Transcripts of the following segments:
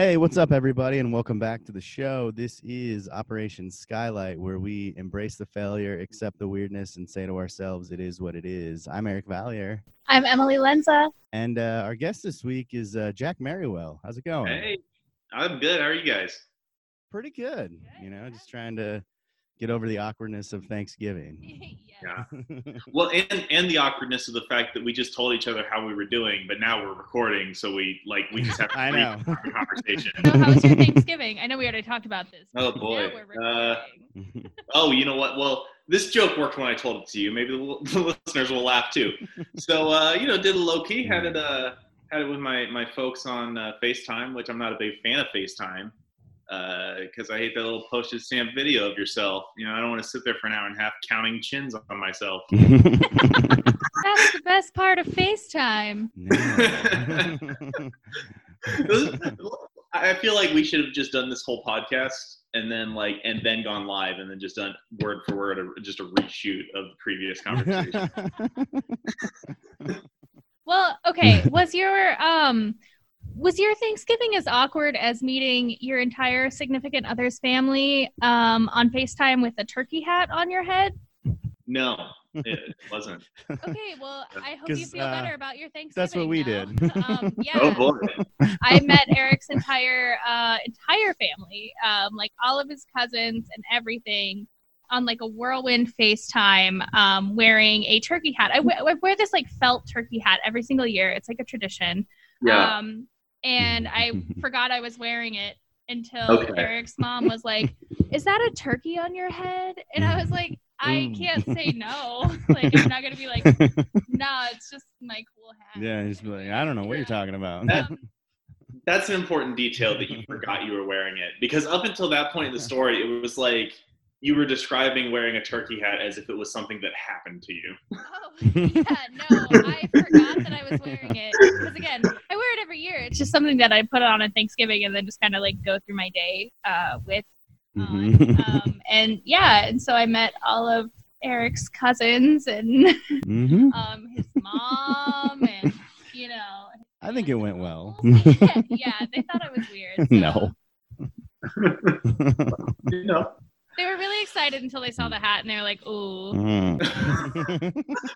Hey, what's up, everybody, and welcome back to the show. This is Operation Skylight, where we embrace the failure, accept the weirdness, and say to ourselves, it is what it is. I'm Eric Valier, I'm Emily Lenza. and uh, our guest this week is uh, Jack Merriwell. How's it going? Hey, I'm good. How are you guys? Pretty good. You know, just trying to get over the awkwardness of Thanksgiving. Yeah. Well, and and the awkwardness of the fact that we just told each other how we were doing, but now we're recording, so we like we just have to I know. a conversation. So how was your Thanksgiving? I know we already talked about this. Oh, boy. Uh. Oh, you know what? Well, this joke worked when I told it to you. Maybe the, the listeners will laugh too. So, uh, you know, did a low key, had it uh, had it with my my folks on uh, FaceTime, which I'm not a big fan of FaceTime because I hate that little postage stamp video of yourself. You know, I don't want to sit there for an hour and a half counting chins on myself. That's the best part of FaceTime. I feel like we should have just done this whole podcast and then like and then gone live and then just done word for word a, just a reshoot of the previous conversation. Well, okay. Was your um was your Thanksgiving as awkward as meeting your entire significant other's family um, on FaceTime with a turkey hat on your head? no, it wasn't. Okay, well, I hope you feel uh, better about your Thanksgiving. that's what we now. did. Um, yeah. Oh boy. I met Eric's entire uh, entire family, um, like all of his cousins and everything, on like a whirlwind FaceTime, um, wearing a turkey hat. I wear this like felt turkey hat every single year. It's like a tradition. Yeah. Um, and I forgot I was wearing it until Okay. Eric's mom was like, "Is that a turkey on your head?" And I was like, "I Mm. can't say no. like I'm not gonna be like, no, it's just my cool hat." yeah, just be like, I don't know what you're talking about. That- That's an important detail that you forgot you were wearing it because up until that point in the story, it was like you were describing wearing a turkey hat as if it was something that happened to you. Oh, yeah, no, I forgot that I was wearing it. Because again, I wear it every year. It's just something that I put on at Thanksgiving and then just kind of like go through my day uh, with. On. Mhm. Um, and yeah, and so I met all of Eric's cousins and Mhm. um, his mom and, you know. I think it went well. yeah, yeah, they thought I was weird. so No. You know. They were really excited until they saw the hat and they were like, ooh. Mm.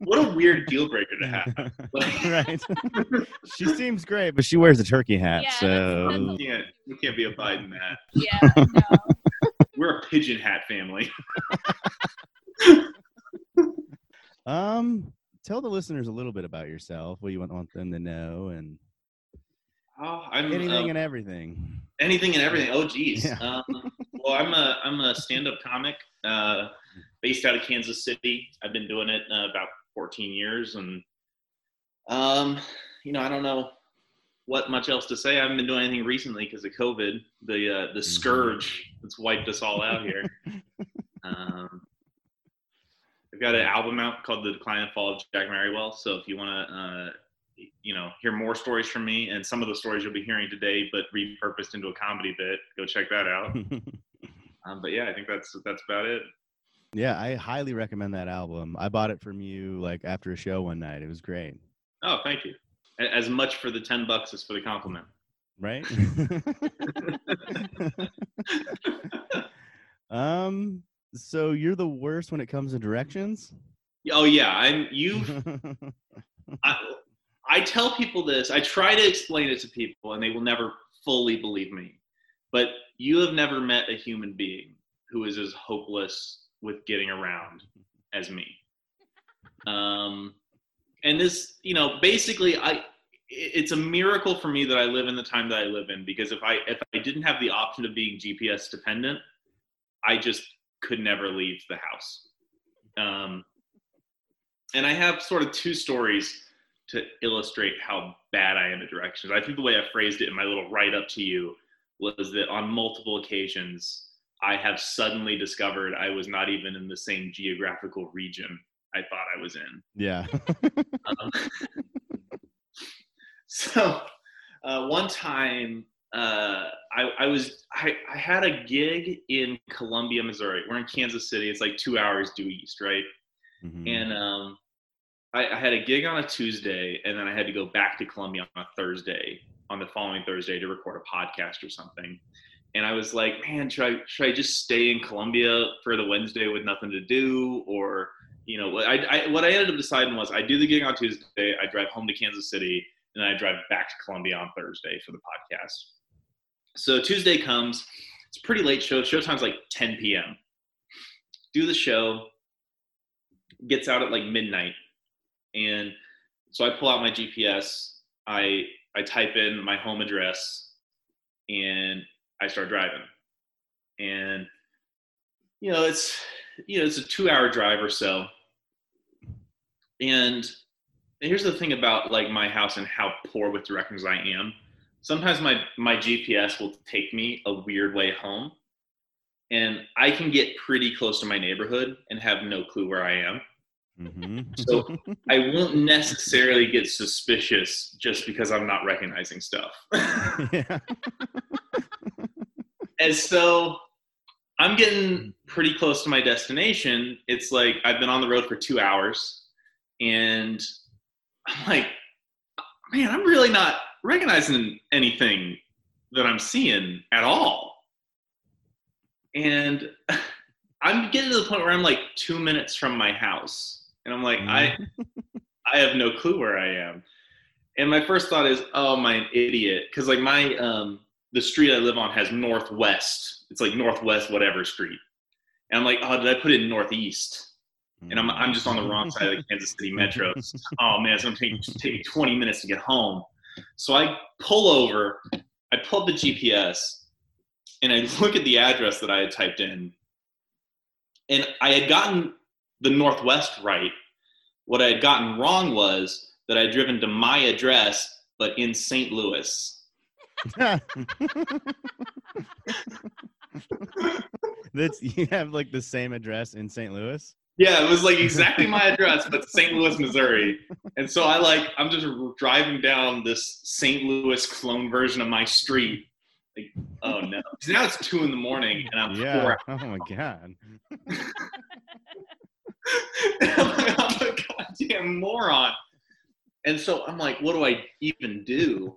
What a weird deal breaker to have. right. she seems great, but she wears a turkey hat, Yeah, so that's We can't, we can't be abiding that. Yeah, no. We're a pigeon hat family. um tell the listeners a little bit about yourself, what you want, want them to know and Oh, I'm anything uh, and everything. anything and everything. Oh, geez. Yeah. Um, well, I'm a I'm a stand-up comic uh, based out of Kansas City. I've been doing it uh, about 14 years, and um, you know, I don't know what much else to say. I haven't been doing anything recently because of COVID, the uh, the scourge that's wiped us all out here. um, I've got an album out called "The Decline and Fall of Jack Merriwell." So if you want to, uh, you know, hear more stories from me, and some of the stories you'll be hearing today, but repurposed into a comedy bit, go check that out. Um, but yeah, I think that's that's about it. yeah, I highly recommend that album. I bought it from you like after a show one night. It was great. Oh, thank you. As much for the ten bucks as for the compliment. Right? um so you're the worst when it comes to directions? Oh yeah, I'm you. I, I tell people this. I try to explain it to people, and they will never fully believe me. But you have never met a human being who is as hopeless with getting around as me. Um, and this, you know, basically, I it's a miracle for me that I live in the time that I live in because if I if I didn't have the option of being GPS dependent, I just could never leave the house. Um, and I have sort of two stories to illustrate how bad I am at directions. I think the way I phrased it in my little write up to you was that on multiple occasions, I have suddenly discovered I was not even in the same geographical region I thought I was in. yeah. Um, so uh, one time uh, I, I was I, I had a gig in Columbia, Missouri. We're in Kansas City. It's like two hours due east, right? Mhm. And um, I, I had a gig on a Tuesday, and then I had to go back to Columbia on a Thursday on the following Thursday to record a podcast or something. And I was like, man, should I should I just stay in Columbia for the Wednesday with nothing to do, or you know, I, I what I ended up deciding was I do the gig on Tuesday, I drive home to Kansas City, and I drive back to Columbia on Thursday for the podcast. So Tuesday comes, it's pretty late show. Showtime's like 10 p.m. Do the show, gets out at like midnight, and so I pull out my GPS. I I type in my home address, and I start driving. And you know, it's you know, it's a two-hour drive or so. And here's the thing about like my house and how poor with directions I am. Sometimes my my GPS will take me a weird way home, and I can get pretty close to my neighborhood and have no clue where I am. Mhm. So I won't necessarily get suspicious just because I'm not recognizing stuff. yeah. and so I'm getting pretty close to my destination. It's like I've been on the road for two hours, and I'm like, man, I'm really not recognizing anything that I'm seeing at all. And I'm getting to the point where I'm like two minutes from my house, and I'm like, I, I have no clue where I am. And my first thought is, oh, an idiot, because like my um, the street I live on has northwest. It's like northwest whatever street. And I'm like, oh, did I put in northeast? And I'm, I'm just on the wrong side of the Kansas City Metro. oh man, it's gonna take, take me 20 minutes to get home. So I pull over, I pull up the GPS, and I look at the address that I had typed in. And I had gotten the northwest right. What I had gotten wrong was that I had driven to my address, but in St. Louis. That's you have like the same address in St. Louis. Yeah, it was like exactly my address, but St. Louis, Missouri. And so I like I'm just driving down this St. Louis clone version of my street. Like, oh no! now it's two in the morning, and I'm Yeah. Oh my god. I'm a goddamn moron. And so I'm like, what do I even do?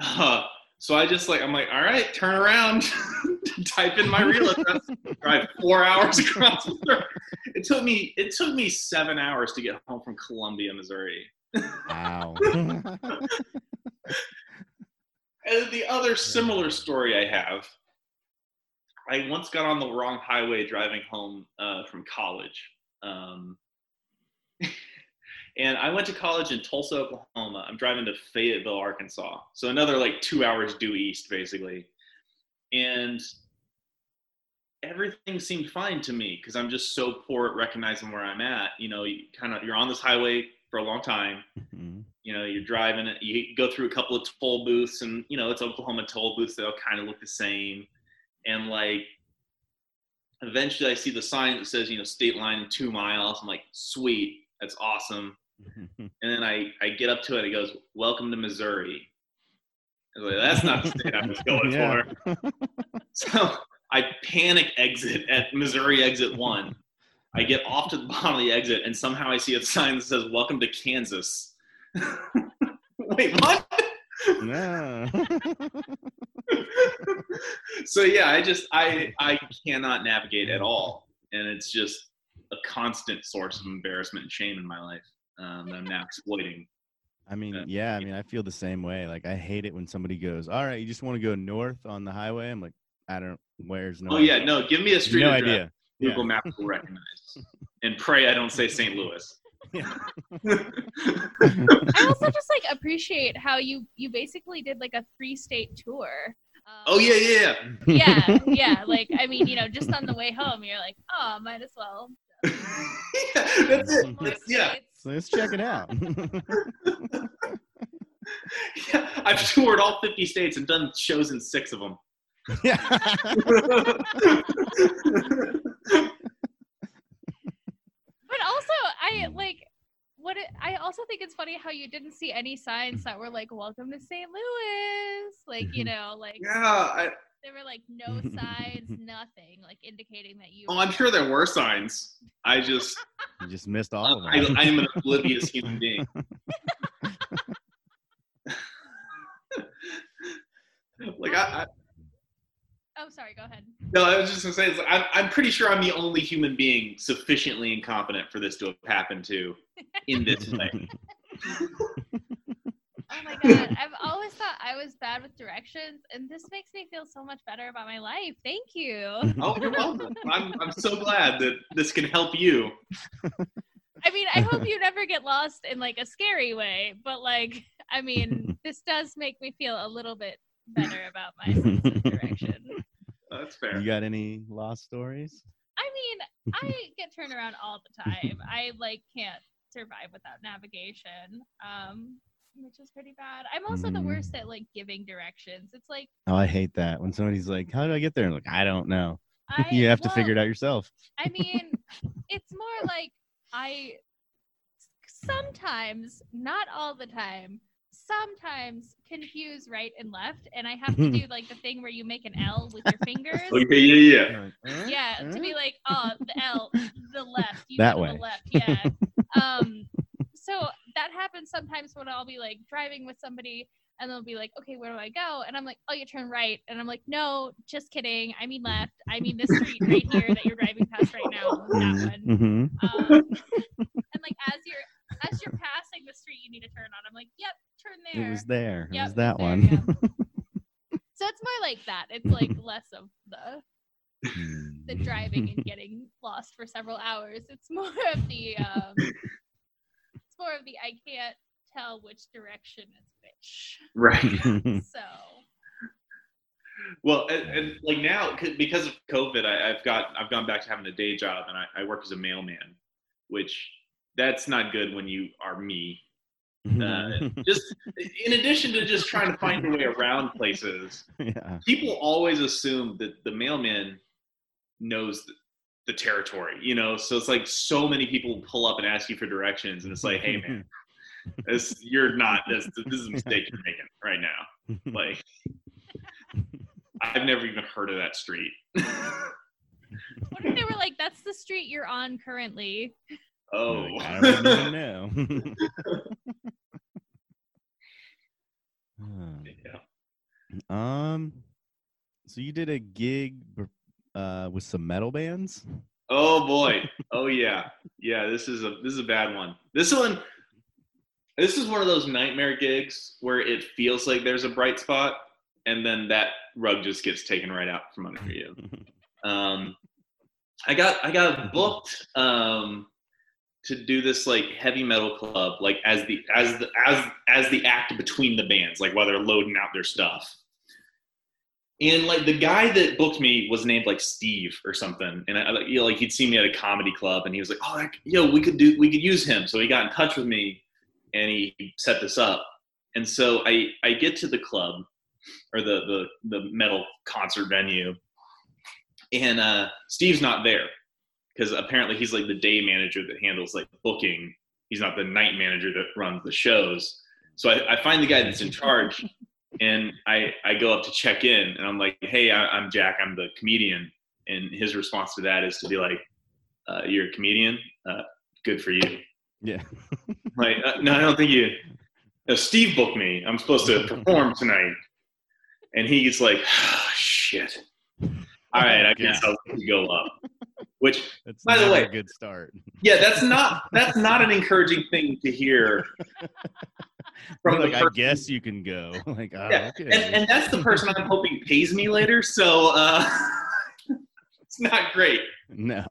Uh, so I just like I'm like, all right, turn around, type in my real address, drive four hours across Missouri. It took me it took me seven hours to get home from Columbia, Missouri. Wow. And the other similar story I have, I once got on the wrong highway driving home uh, from college. Um, and I went to college in Tulsa, Oklahoma. I'm driving to Fayetteville, Arkansas. So another like two hours due east, basically. And everything seemed fine to me because I'm just so poor at recognizing where I'm at. You know, you kind of you're on this highway for a long time Mhm. you know you're driving it you go through a couple of toll booths and you know it's oklahoma toll booths they all kind of look the same and like eventually i see the sign that says you know state line two miles. I'm like sweet that's awesome. And then i i get up to it it goes welcome to missouri. I was like, that's not the state i was going Yeah. for. So i panic exit at missouri exit one. I get off to the bottom of the exit and somehow i see a sign that says welcome to kansas. Wait what? No. So yeah, I just I I cannot navigate at all, and it's just a constant source of embarrassment and shame in my life um, that I'm now exploiting. I mean, Uh, yeah, I mean, I feel the same way. Like, I hate it when somebody goes, "All right, you just want to go north on the highway." I'm like, I don't. Where's north? Oh yeah, no, give me a street no address idea. Yeah. Google Maps will recognize, and pray I don't say St. Louis. Yeah. I also just like appreciate how you you basically did like a three state tour. Um, Oh yeah, yeah, yeah, yeah. Yeah. Like I mean, you know, just on the way home, you're like, oh, might as well. yeah. That's it. That's, yeah. So let's check it out. yeah. I've toured all 50 states and done shows in six of them. yeah. But also, I like what it, I also think it's funny how you didn't see any signs that were like "Welcome to St. Louis," like you know, like Yeah, I, there were like no signs, nothing like indicating that you. oh, I'm sure there were signs. I just, You just missed all of I, them. I am an oblivious human being. Like I, I Oh, sorry. Go ahead. no, I was just gonna say, like, I'm, I'm pretty sure I'm the only human being sufficiently incompetent for this to have happened to in this way. Oh my god, I've always thought I was bad with directions, and this makes me feel so much better about my life. Thank you. Oh, you're welcome. I'm, I'm so glad that this can help you. I mean, I hope you never get lost in like a scary way, but like, I mean, this does make me feel a little bit better about my sense of direction. That's fair. You got any lost stories? I mean, I get turned around all the time. I like can't survive without navigation. Um, which is pretty bad. I'm also the Mm. worst at like giving directions. It's like Oh, I hate that when somebody's like, "How do I get there?" And like, I don't know. I you have to figure it out yourself. I mean, it's more like I sometimes, not all the time, sometimes confuse right and left, and I have to do like the thing where you make an L with your fingers. Oh, yeah, yeah, yeah. You're like, "Huh? Yeah, to be like, oh, the L, the left, you That way. the left, yeah. um, so that happens sometimes when I'll be like driving with somebody and they'll be like, okay, where do I go? And I'm like, oh, you turn right. And I'm like, no, just kidding. I mean left. I mean this street right here that you're driving past right now. That one. Mhm. Um, and like as you're as you're passing the street you need to turn on, I'm like, yep, turn there. It was there. It was that there, one. So it's more like that. It's like less of the the driving and getting lost for several hours. It's more of the um, it's more of the I can't tell which direction is which. Right. So Well, and, and like now, because of COVID, I, I've got I've gone back to having a day job, and I, I work as a mailman, which that's not good when you are me. Uh, just in addition to just trying to find your way around places, yeah. people always assume that the mailman knows the, the territory, you know. So it's like so many people pull up and ask you for directions, and it's like, hey man, this you're not this this is a mistake you're making right now. Like, I've never even heard of that street. what if they were like, that's the street you're on currently? Oh, Like, I don't even know. Hmm. yeah. um, so you did a gig uh, with some metal bands. Oh boy. Oh yeah. Yeah. This is a this is a bad one. This one. This is one of those nightmare gigs where it feels like there's a bright spot, and then that rug just gets taken right out from under you. Um, I got I got booked um, to do this like heavy metal club, like as the as the as as the act between the bands, like while they're loading out their stuff. And like the guy that booked me was named like Steve or something, and I, you know, like he'd seen me at a comedy club, and he was like, "Oh, like, yo, we could do, we could use him." So he got in touch with me, and he set this up. And so I I get to the club, or the the the metal concert venue, and uh, Steve's not there because apparently he's like the day manager that handles like booking. He's not the night manager that runs the shows. So I, I find the guy that's in charge, and I I go up to check in, and I'm like, "Hey, I, I'm Jack. I'm the comedian." And his response to that is to be like, uh, "You're a comedian. Uh, good for you." yeah. Like, uh, no, I don't think you. Uh, Steve booked me. I'm supposed to perform tonight, and he's like, oh, "Shit." All right, I guess I'll go up. Which That's By the way- a good start. yeah, that's not that's not an encouraging thing to hear from like, the I guess you can go. Like, oh, Yeah, okay. and, and that's the person I'm hoping pays me later. So uh, it's not great. no.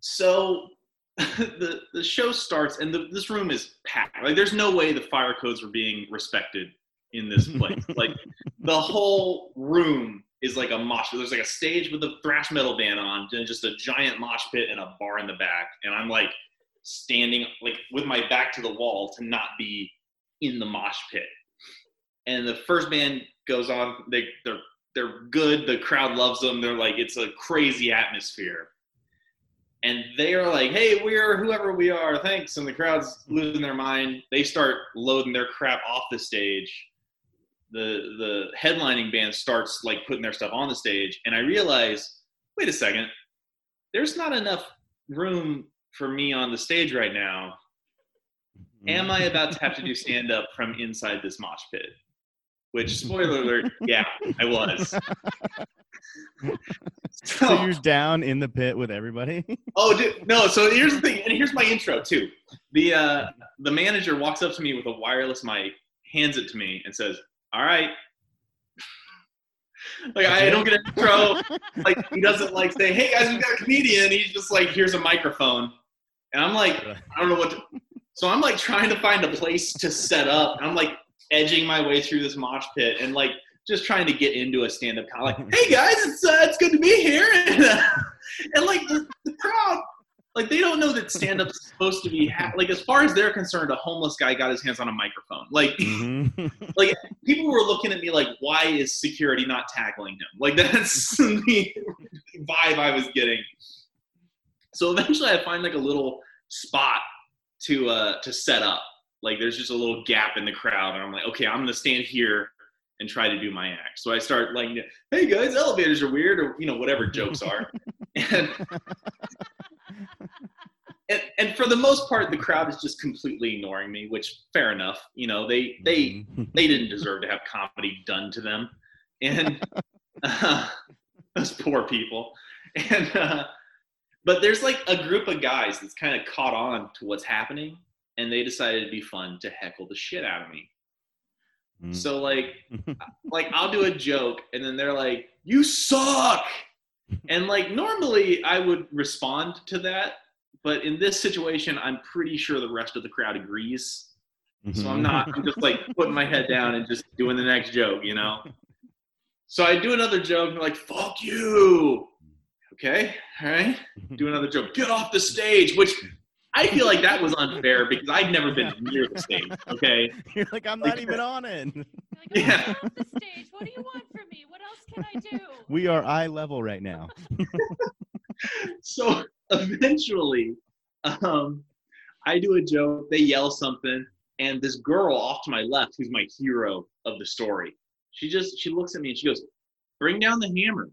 So the the show starts, and the, this room is packed. Like, there's no way the fire codes were being respected in this place. like, the whole room is like a mosh. There's like a stage with a thrash metal band on, and just a giant mosh pit and a bar in the back. And I'm like standing like with my back to the wall to not be in the mosh pit. And the first band goes on. They they're they're good. The crowd loves them. They're like it's a crazy atmosphere. And they are like, "Hey, we're whoever we are. Thanks." And the crowd's losing their mind. They start loading their crap off the stage the the headlining band starts like putting their stuff on the stage and i realize wait a second there's not enough room for me on the stage right now am i about to have to do stand up from inside this mosh pit Which spoiler alert, yeah, I was. So you're down in the pit with everybody. Oh, dude, no. So here's the thing, and here's my intro too. The uh, the manager walks up to me with a wireless mic, hands it to me, and says, "All right." like I don't get an intro. Like he doesn't like say, "Hey guys, we got a comedian." He's just like, "Here's a microphone," and I'm like, I don't know what. To, so I'm like trying to find a place to set up. I'm like edging my way through this mosh pit, and like just trying to get into a stand-up comedy. Like, hey guys, it's uh, it's good to be here, and, uh, and like the, the crowd, like they don't know that stand-up's supposed to be ha- like as far as they're concerned, a homeless guy got his hands on a microphone. Like, Mhm. like people were looking at me like, why is security not tackling him? Like that's the vibe I was getting. So eventually, I find like a little spot to uh to set up. Like there's just a little gap in the crowd, and I'm like, okay, I'm gonna stand here and try to do my act. So I start like, hey guys, elevators are weird, or you know whatever jokes are, and and, and for the most part, the crowd is just completely ignoring me, which fair enough. You know, they they Mhm. they didn't deserve to have comedy done to them, and uh, those poor people. And uh, but there's like a group of guys that's kind of caught on to what's happening, and they decided it'd be fun to heckle the shit out of me. Mhm. So like like I'll do a joke and then they're like, "You suck," and like normally I would respond to that, but in this situation, I'm pretty sure the rest of the crowd agrees. So I'm not. I'm just like putting my head down and just doing the next joke, you know. So I do another joke and they're like, "Fuck you." Okay, all right. Do another joke. Get off the stage, which I feel like that was unfair because I'd never been near the stage. Okay, You're like, I'm not even on it. You're like, Yeah. Off the stage. What do you want from me? What else can I do? We are eye level right now. so eventually, um, I do a joke. They yell something, and this girl off to my left, who's my hero of the story, she just she looks at me and she goes, "Bring down the hammer."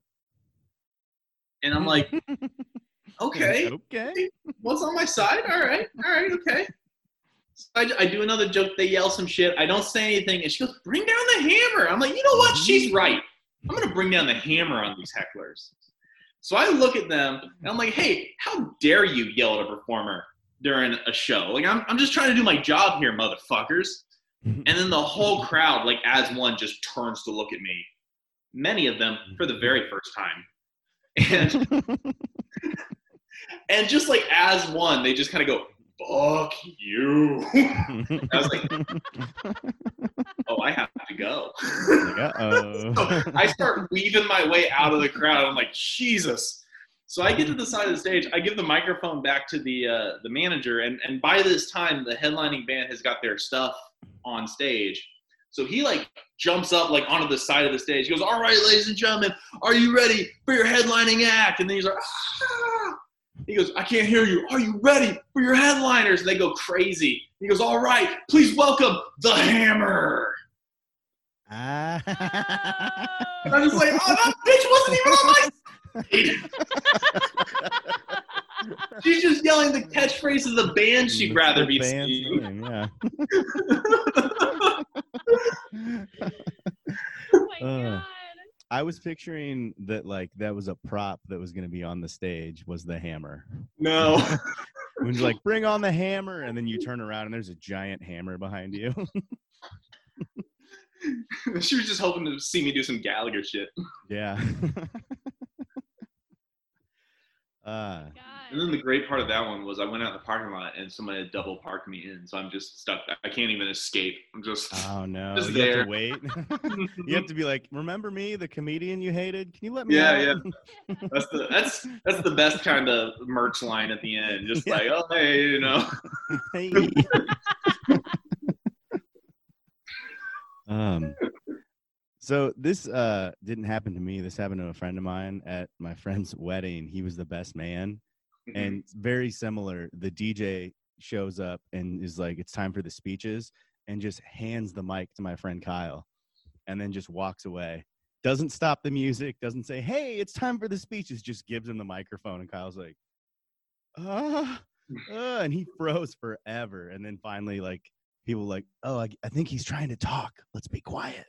And I'm like, "Okay, Okay. what's on my side? All right, all right, okay." So I, I do another joke. They yell some shit. I don't say anything, and she goes, "Bring down the hammer." I'm like, "You know what? She's mm-hmm. right. I'm gonna bring down the hammer on these hecklers." So I look at them and I'm like, "Hey, how dare you yell at a performer during a show? Like, I'm I'm just trying to do my job here, motherfuckers." Mm-hmm. And then the whole crowd, like as one, just turns to look at me. Many of them for the very first time, and and just like as one, they just kind of go, "Fuck you." I was like, "Oh, I have to go." uh So. I start weaving my way out of the crowd. I'm like, Jesus. So I get to the side of the stage. I give the microphone back to the uh, the manager, and and by this time, the headlining band has got their stuff on stage. So he like jumps up like onto the side of the stage. He goes, "All right, ladies and gentlemen, are you ready for your headlining act?" And then he's like, ah. He goes, "I can't hear you. Are you ready for your headliners?" And they go crazy. He goes, "All right, please welcome the Hammer." Ah. And I'm just like, "Oh, that bitch wasn't even on my She's just yelling the catchphrase of the band she'd rather be The band's singing. name, Yeah. Oh my Uh. god. I was picturing that like that was a prop that was going to be on the stage was the hammer. No. When you're like, bring on the hammer, and then you turn around and there's a giant hammer behind you. she was just hoping to see me do some Gallagher shit. yeah. uh, And then the great part of that one was I went out in the parking lot and someone had double parked me in, so I'm just stuck. I can't even escape. I'm just. oh no, Just you have there. to wait. you have to be like, remember me, the comedian you hated? Can you let me? Yeah, out?" That's the that's that's the best kind of merch line at the end. Just Yeah. like, oh hey, you know. Hey. um so this uh didn't happen to me this happened to a friend of mine at my friend's wedding he was the best man and very similar the dj shows up and is like it's time for the speeches and just hands the mic to my friend kyle and then just walks away doesn't stop the music doesn't say hey it's time for the speeches just gives him the microphone and kyle's like ah uh, and he froze forever and then finally like people like, oh, I, I think he's trying to talk. Let's be quiet.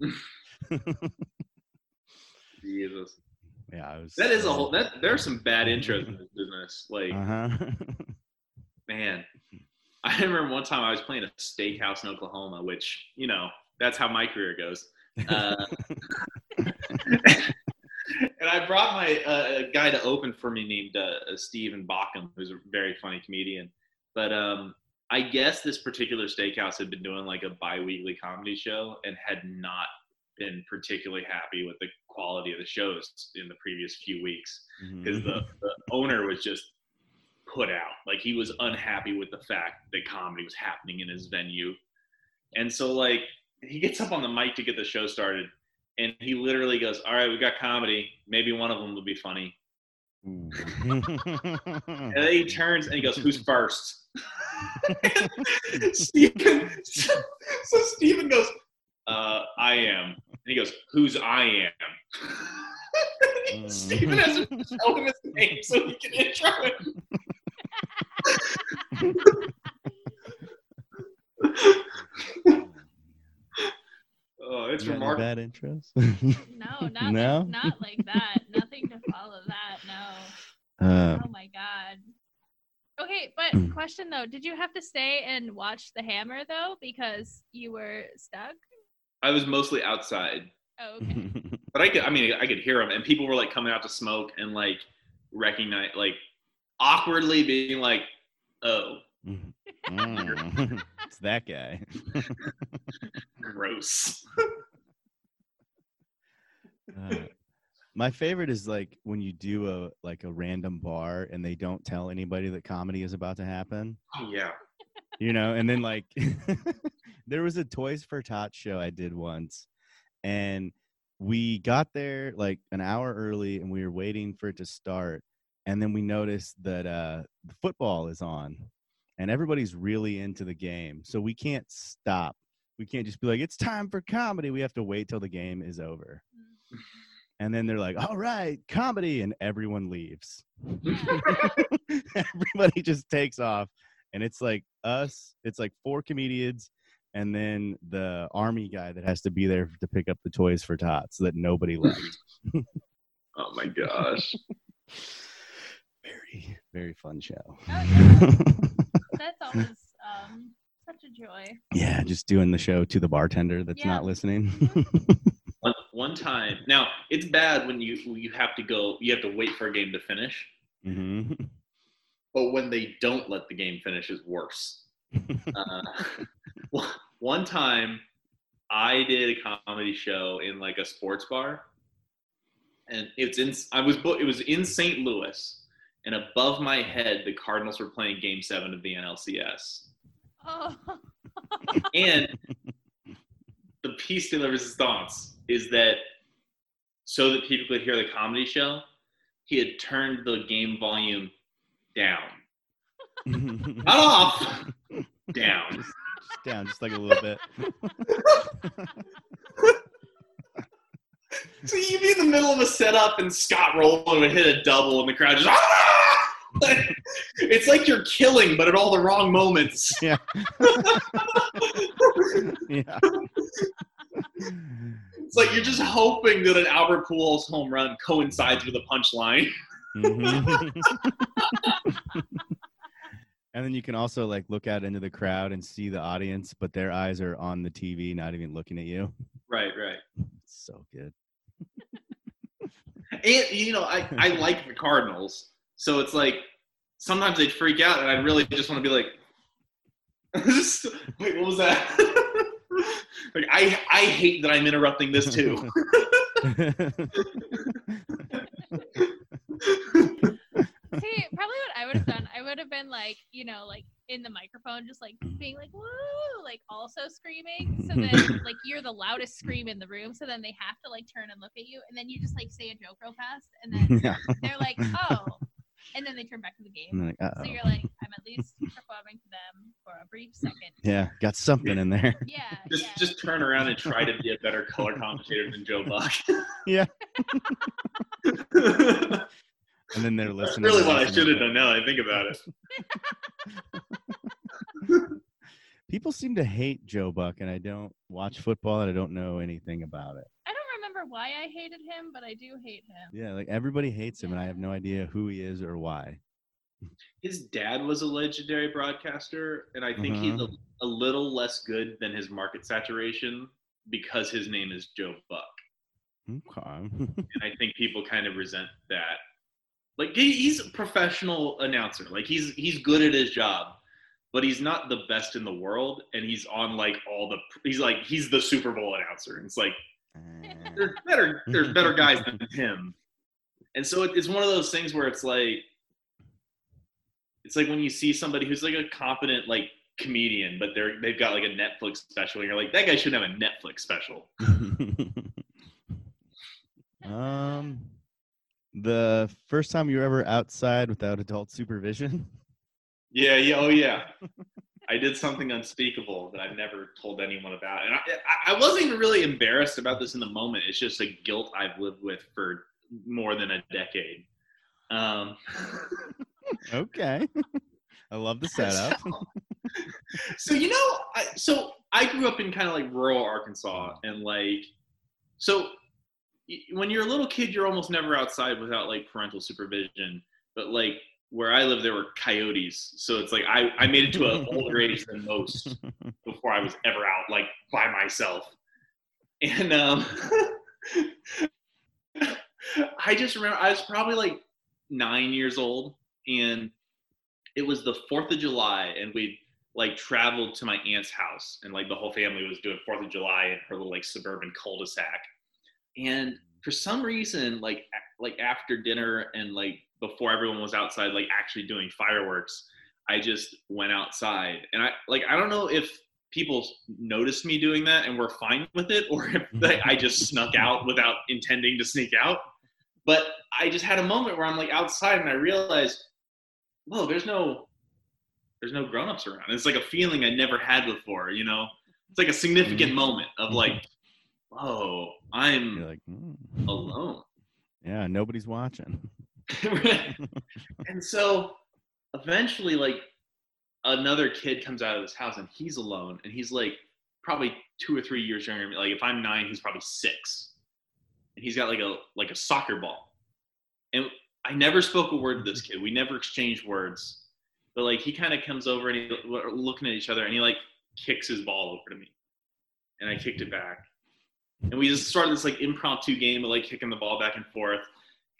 Jesus. Yeah, I was. That is a whole. That there are some bad intros in this business. Like, Uh huh. man, I remember one time I was playing a steakhouse in Oklahoma, which you know that's how my career goes. Uh, and I brought my uh, a guy to open for me named uh, Steven Bockham, who's a very funny comedian. But um, I guess this particular steakhouse had been doing like a bi-weekly comedy show and had not been particularly happy with the quality of the shows in the previous few weeks mm-hmm. because the, the owner was just put out. Like he was unhappy with the fact that comedy was happening in his venue. And so like he gets up on the mic to get the show started and he literally goes, All right, we've got comedy. Maybe one of them will be funny. And then he turns and he goes, Who's first? Steven, so, so Steven goes, uh, I am. And he goes, Who's I am? Steven has to show him his name so he can intro him. Oh, it's You got any remarkable. bad intros. No, not No? Like, not like that. Nothing to follow that. No. uh, Oh my god. Okay, but Mm. question though, did you have to stay and watch The Hammer though because you were stuck? I was mostly outside, Oh, okay. but I could. I mean, I could hear them, and people were like coming out to smoke and like recognize, like awkwardly being like, "Oh, Mm. it's that guy. gross." Uh, my favorite is like when you do a like a random bar and they don't tell anybody that comedy is about to happen. Oh yeah. You know and then like there was a toys for tots show i did once and we got there like an hour early and we were waiting for it to start and then we noticed that uh the football is on and everybody's really into the game so we can't stop. We can't just be like it's time for comedy. We have to wait till the game is over. And then they're like all right comedy and everyone leaves. Everybody just takes off and it's like us it's like four comedians and then the army guy that has to be there to pick up the toys for tots so that nobody left Oh my gosh. very very fun show Oh, yeah. That's always um such a joy. yeah just doing the show to the bartender that's Yeah. not listening One, one time. Now it's bad when you you have to go. You have to wait for a game to finish. hmm But when they don't let the game finish, is worse. Uh, one- time, I did a comedy show in like a sports bar, and it's in. I was it was in St. Louis, and above my head, the Cardinals were playing Game Seven of the NLCS, Oh, and the piece de la resistance is that so that people could hear the comedy show, he had turned the game volume down, not off, down. just, just down just like a little bit So you'd be in the middle of a setup and Scott Rolen would hit a double and the crowd just ah! Like, it's like you're killing, but at all the wrong moments. yeah yeah It's like you're just hoping that an Albert Pujols home run coincides with a punchline. Mhm. and then you can also like look out into the crowd and see the audience, but their eyes are on the TV, not even looking at you. Right, right. It's so good. And you know, I I like the Cardinals, so it's like sometimes they'd freak out, and I really just want to be like, wait, what was that? like I I hate that I'm interrupting this too. See, probably what I would have done, I would have been like, you know, like in the microphone, just like being like, woo, like also screaming. So then, like, you're the loudest scream in the room. So then they have to like turn and look at you. And then you just like say a joke real fast. And then yeah. they're like, oh. And then they turn back to the game. Like, So you're like, I'm at least performing to them for a brief second. yeah, got something in there. Yeah. just yeah. just turn around and try to be a better color commentator than Joe Buck. Yeah. That's And then they're listening. That's really what I should have done now that I think about it. People seem to hate Joe Buck, and I don't watch football, and I don't know anything about it. I don't remember why I hated him, but I do hate him. Yeah, like everybody hates him, and I have no idea who he is or why. His dad was a legendary broadcaster, and I think he's a, uh-huh. a little less good than his market saturation because his name is Joe Buck. Okay. and I think people kind of resent that. Like he, he's a professional announcer. Like he's he's good at his job, but he's not the best in the world. And he's on like all the he's like he's the Super Bowl announcer. And it's like there's better there's better guys than him. And so it, it's one of those things where it's like it's like when you see somebody who's like a competent like comedian, but they're they've got like a Netflix special, and you're like that guy should have a Netflix special. um, the first time you were ever outside without adult supervision. Yeah, yeah, oh yeah. I did something unspeakable that I've never told anyone about, and I, I, wasn't even really embarrassed about this in the moment. It's just a guilt I've lived with for more than a decade. Um, Okay. I love the setup. so you know, I, so I grew up in kind of like rural Arkansas, and like, so when you're a little kid, you're almost never outside without like parental supervision. But like where I live, there were coyotes, so it's like I I made it to an older age than most before I was ever out like by myself, and um, I just remember I was probably like nine years old, and it was the Fourth of July, and we like traveled to my aunt's house, and like the whole family was doing Fourth of July in her little like suburban cul-de-sac, and for some reason, like like after dinner and like before everyone was outside, like actually doing fireworks, I just went outside, and I like I don't know if people noticed me doing that and were fine with it, or if like, I just snuck out without intending to sneak out. But I just had a moment where I'm like outside, and I realized, whoa, there's no there's no grown-ups around. It's like a feeling I never had before, you know. It's like a significant Mhm. moment of like, whoa, I'm You're like, "Mm." alone. yeah, nobody's watching. and so eventually like another kid comes out of this house and he's alone and he's like probably two or three years younger than me. Like if I'm nine, he's probably six. And he's got like a like a soccer ball. And I never spoke a word to this kid. We never exchanged words. But like he kind of comes over and he we're looking at each other and he like kicks his ball over to me. And I kicked it back. And we just started this like impromptu game of like kicking the ball back and forth.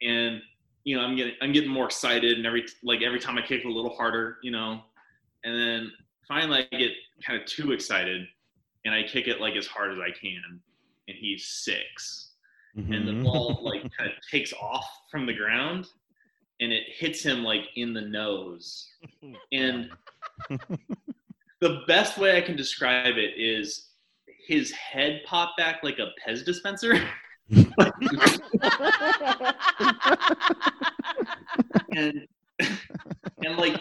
And you know, I'm getting I'm getting more excited and every like every time I kick it a little harder, you know. And then finally I get kind of too excited and I kick it like as hard as I can. And he's six. And the Mhm. ball like kind of takes off from the ground and it hits him like in the nose. And the best way I can describe it is his head popped back like a Pez dispenser. and and like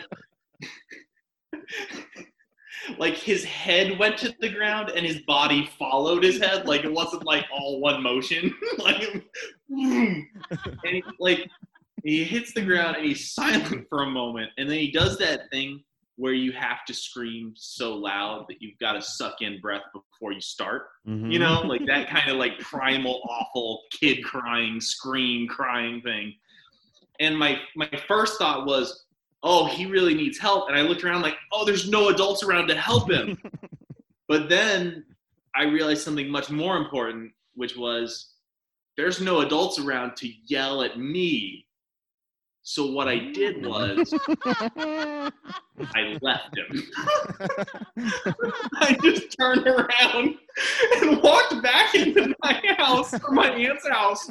like his head went to the ground and his body followed his head. Like it wasn't like all one motion. Like and he, like he hits the ground and he's silent for a moment. And then he does that thing where you have to scream so loud that you've got to suck in breath before you start. Mhm. you know like that kind of like primal awful kid crying scream crying thing. And my my first thought was oh he really needs help. And i looked around like oh there's no adults around to help him. But then i realized something much more important which was there's no adults around to yell at me so what i did was i left him I just turned around and walked back into my house or my aunt's house.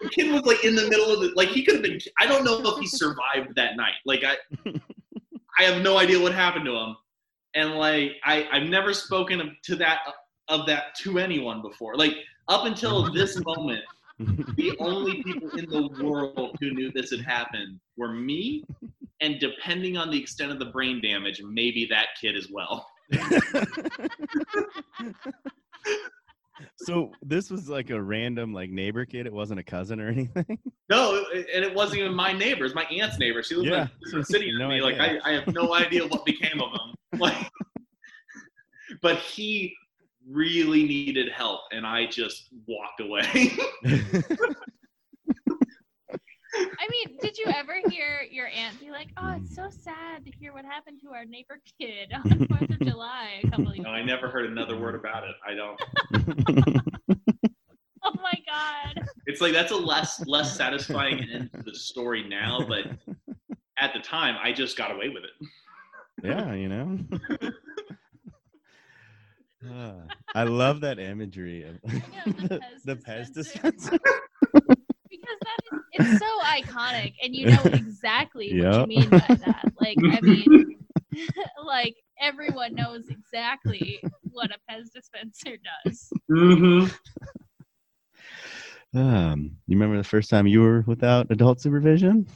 The kid was like in the middle of the like he could have been. I don't know if he survived that night. Like I, I have no idea what happened to him. And like I, I've never spoken of, to that of that to anyone before. Like up until this moment, the only people in the world who knew this had happened were me, and depending on the extent of the brain damage, maybe that kid as well. so this was like a random like neighbor kid. It wasn't a cousin or anything. No, and it wasn't even my neighbor. It's my aunt's neighbor. She lived Yeah. in different city No me. Like I. I have no idea what became of him. Like but he really needed help, and I just walked away. I mean, did you ever hear your aunt be like, "Oh, it's so sad to hear what happened to our neighbor kid on Fourth of July a couple of years." no, I never heard another word about it. I don't. Oh my god! It's like that's a less less satisfying end to the story now, but at the time, I just got away with it. yeah, you know. Ah, I love that imagery of know, the the, Pez dispenser. dispenser. Because that is it's so iconic, and you know exactly what Yep. you mean by that. Like, I mean, like everyone knows exactly what a Pez dispenser does. Mm-hmm. Um, you remember the first time you were without adult supervision?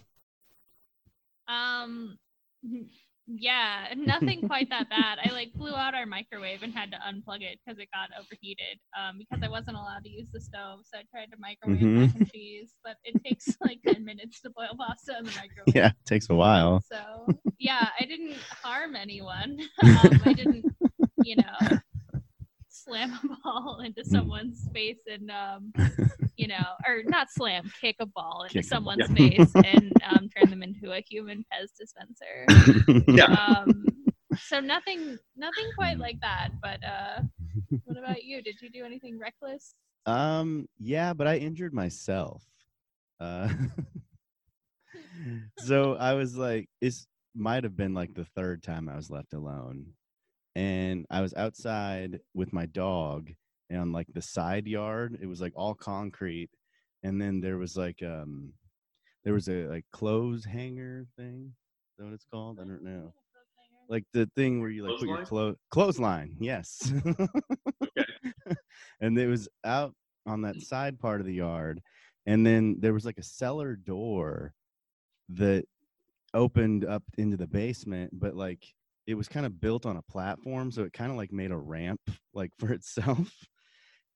Um, yeah, nothing quite that bad. I like blew out our microwave and had to unplug it because it got overheated. Um, because I wasn't allowed to use the stove, so I tried to microwave Mhm. mac and cheese, but it takes like ten minutes to boil pasta in the microwave. Yeah, it takes a while. So yeah, I didn't harm anyone. Um, I didn't, you know, slam a ball into someone's face and um, you know, or not slam, kick a ball into Kick someone's Yeah. face and um, turn them into a human Pez dispenser. Yeah. Um, so nothing, nothing quite like that. But uh, what about you? Did you do anything reckless? Um, yeah, but I injured myself. Uh, so I was like, this might have been like the third time I was left alone. And I was outside with my dog and on like the side yard. It was like all concrete. And then there was like um there was a like clothes hanger thing. Is that what it's called? I don't know. Like the thing where you like put your clothes clothesline, yes. and it was out on that side part of the yard and then there was like a cellar door that opened up into the basement but like it was kind of built on a platform so it kind of like made a ramp like for itself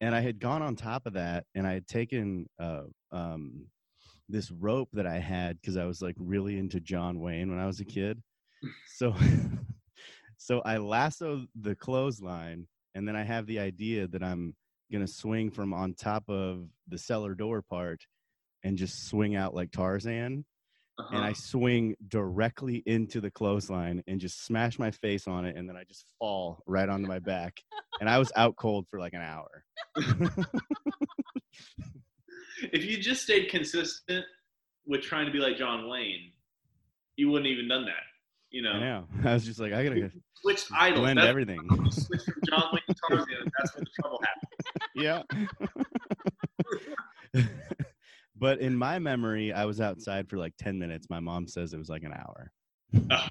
and i had gone on top of that and i had taken uh um this rope that i had because i was like really into john wayne when i was a kid so so i lasso the clothesline and then i have the idea that i'm gonna swing from on top of the cellar door part and just swing out like tarzan Uh-huh. and I swing directly into the clothesline and just smash my face on it, and then I just fall right onto my back, and I was out cold for like an hour. if you just stayed consistent with trying to be like John Wayne, you wouldn't even done that. You I know, know. I was just like, I gotta switch idols. blend That's everything. switch from John Wayne to Tarzan. That's where the trouble happened. yeah. But in my memory, I was outside for like ten minutes. My mom says it was like an hour.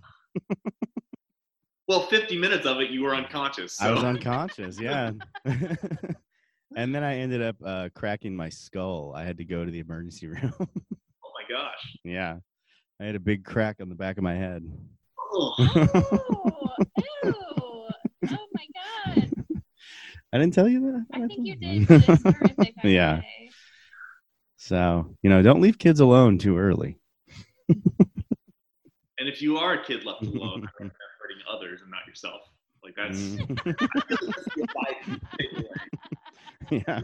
Well, 50 minutes of it, you were unconscious. So. I was unconscious. Yeah. and then I ended up uh, cracking my skull. I had to go to the emergency room. oh my gosh. yeah. I had a big crack on the back of my head. Oh. Oh, ew. Oh my god. I didn't tell you that. I think you did, but horrific. Yeah. way. So, you know, don't leave kids alone too early. And if you are a kid left alone, you're hurting others and not yourself. Like that's, Mm. that's the abiding takeaway. yeah.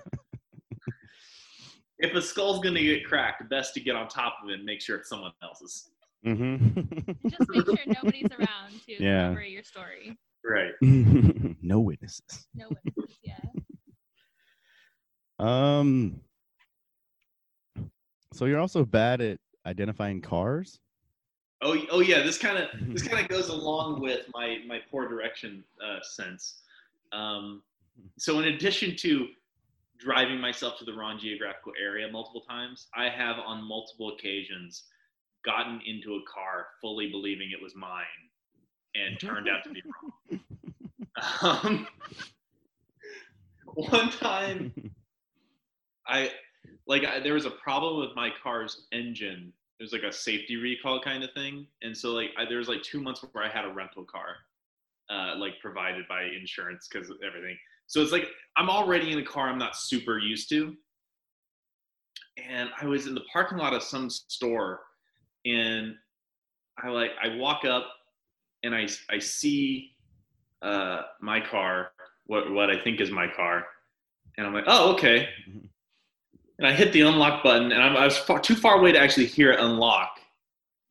If a skull's gonna get cracked, best to get on top of it and make sure it's someone else's. Mm-hmm. Just make sure nobody's around to Yeah. cover your story. Right. no witnesses. No witnesses, yeah. Um. So you're also bad at identifying cars. Oh, oh yeah. This kind of this kind of goes along with my my poor direction uh, sense. Um, so in addition to driving myself to the wrong geographical area multiple times, I have on multiple occasions gotten into a car fully believing it was mine and turned out to be wrong. Um, one time I like I, there was a problem with my car's engine. It was like a safety recall kind of thing, and so like I, there was like two months where I had a rental car, uh, like provided by insurance because of everything. So it's like I'm already in a car I'm not super used to, and I was in the parking lot of some store, and I like I walk up, and I I see uh, my car what what I think is my car, and I'm like, oh okay. And I hit the unlock button, and I'm, I was far, too far away to actually hear it unlock.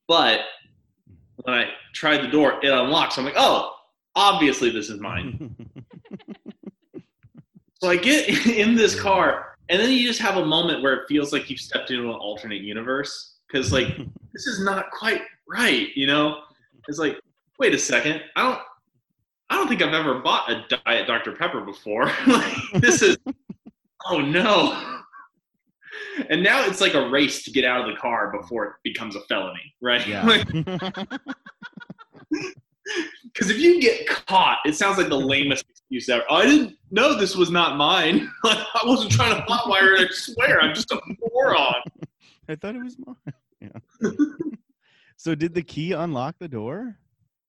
But when I tried the door, it unlocks. I'm like, oh, obviously this is mine. So I get in this car, and then you just have a moment where it feels like you've stepped into an alternate universe because like this is not quite right, you know? It's like, wait a second, I don't, I don't think I've ever bought a diet Dr Pepper before. like this is, oh no. And now it's like a race to get out of the car before it becomes a felony, right? yeah. Because if you get caught, it sounds like the lamest excuse ever. I didn't know this was not mine. I wasn't trying to hotwire it. I swear, I'm just a moron. I thought it was mine. Yeah. so did the key unlock the door?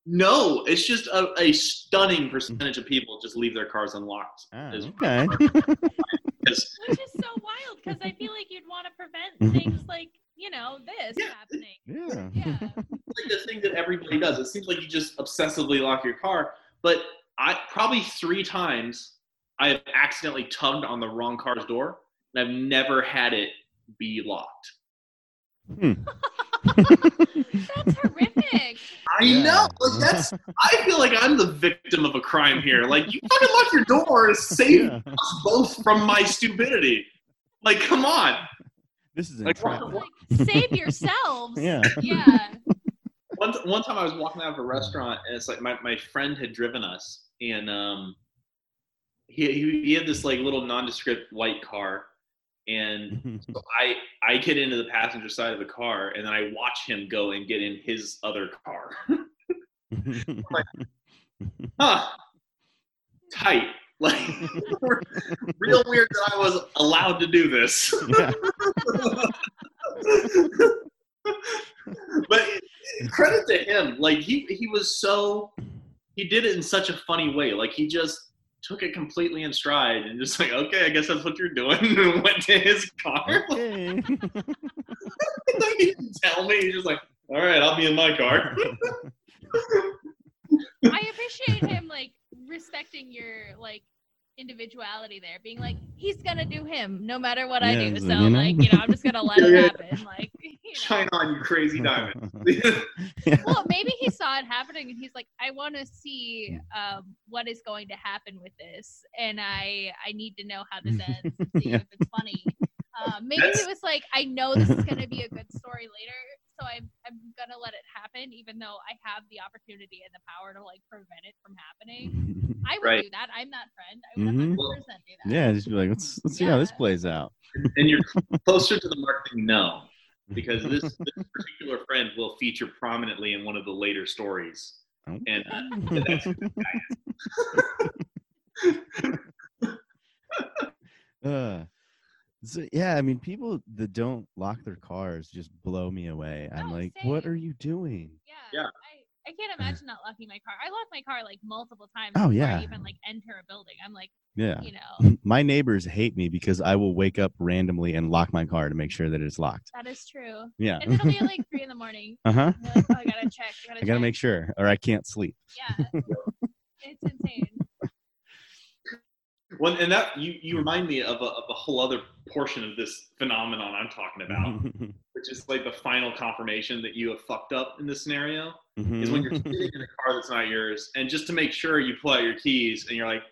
No, it's just a, a stunning percentage of people just leave their cars unlocked. Ah, okay. because- Which is so wild because I feel like you'd want to prevent things like, you know, this Yeah. happening. yeah. Yeah. like the thing that everybody does. It seems like you just obsessively lock your car. But I probably three times I have accidentally tugged on the wrong car's door, and I've never had it be locked. Hmm. That's horrific. I Yeah. know. Like that's. I feel like I'm the victim of a crime here. Like you fucking lock your door to save Yeah. us both from my stupidity. Like, come on. This is Like, entrapment. Like, save yourselves. Yeah. Yeah. one one time I was walking out of a restaurant and it's like my, my friend had driven us and um he, he he had this like little nondescript white car and so I I get into the passenger side of the car and then I watch him go and get in his other car. huh. Tight. Like real weird that I was allowed to do this. yeah. but credit to him like he he was so he did it in such a funny way like he just took it completely in stride and just like okay i guess that's what you're doing and went to his car Okay. like, he didn't tell me he's just like all right i'll be in my car I appreciate him like respecting your like individuality there, being like, he's gonna do him no matter what I do. So like, you know? like, you know, I'm just gonna let it happen. Like you know. shine on you crazy diamond Well, maybe he saw it happening and he's like, I wanna see um what is going to happen with this and I I need to know how this ends and see Yeah. if it's funny. Um, maybe he was like, I know this is gonna be a good story later, so I'm I'm gonna let it happen, even though I have the opportunity and the power to like prevent it from happening. I would Right. do that. I'm that friend. I would Mhm. 100 percent do that. yeah, just be like, let's let's see how this plays out. and you're closer to the mark than you know because this, this particular friend will feature prominently in one of the later stories and uh, so yeah, I mean, people that don't lock their cars just blow me away. I'm Oh, like, what are you doing? Yeah. Yeah. I, I can't imagine not locking my car. I lock my car like multiple times Oh, before yeah. I even like enter a building. I'm like, Yeah. you know, My neighbors hate me because I will wake up randomly and lock my car to make sure that it's locked. that is true. Yeah. And it'll be like three in the morning. Uh huh. Like, oh, I gotta check. I gotta, I gotta check. make sure, or I can't sleep. Yeah. it's insane. Well, and that you, you remind me of a, of a whole other portion of this phenomenon I'm talking about, which is like the final confirmation that you have fucked up in this scenario is when you're Mm-hmm. sitting in a car that's not yours, and just to make sure you pull out your keys and you're like,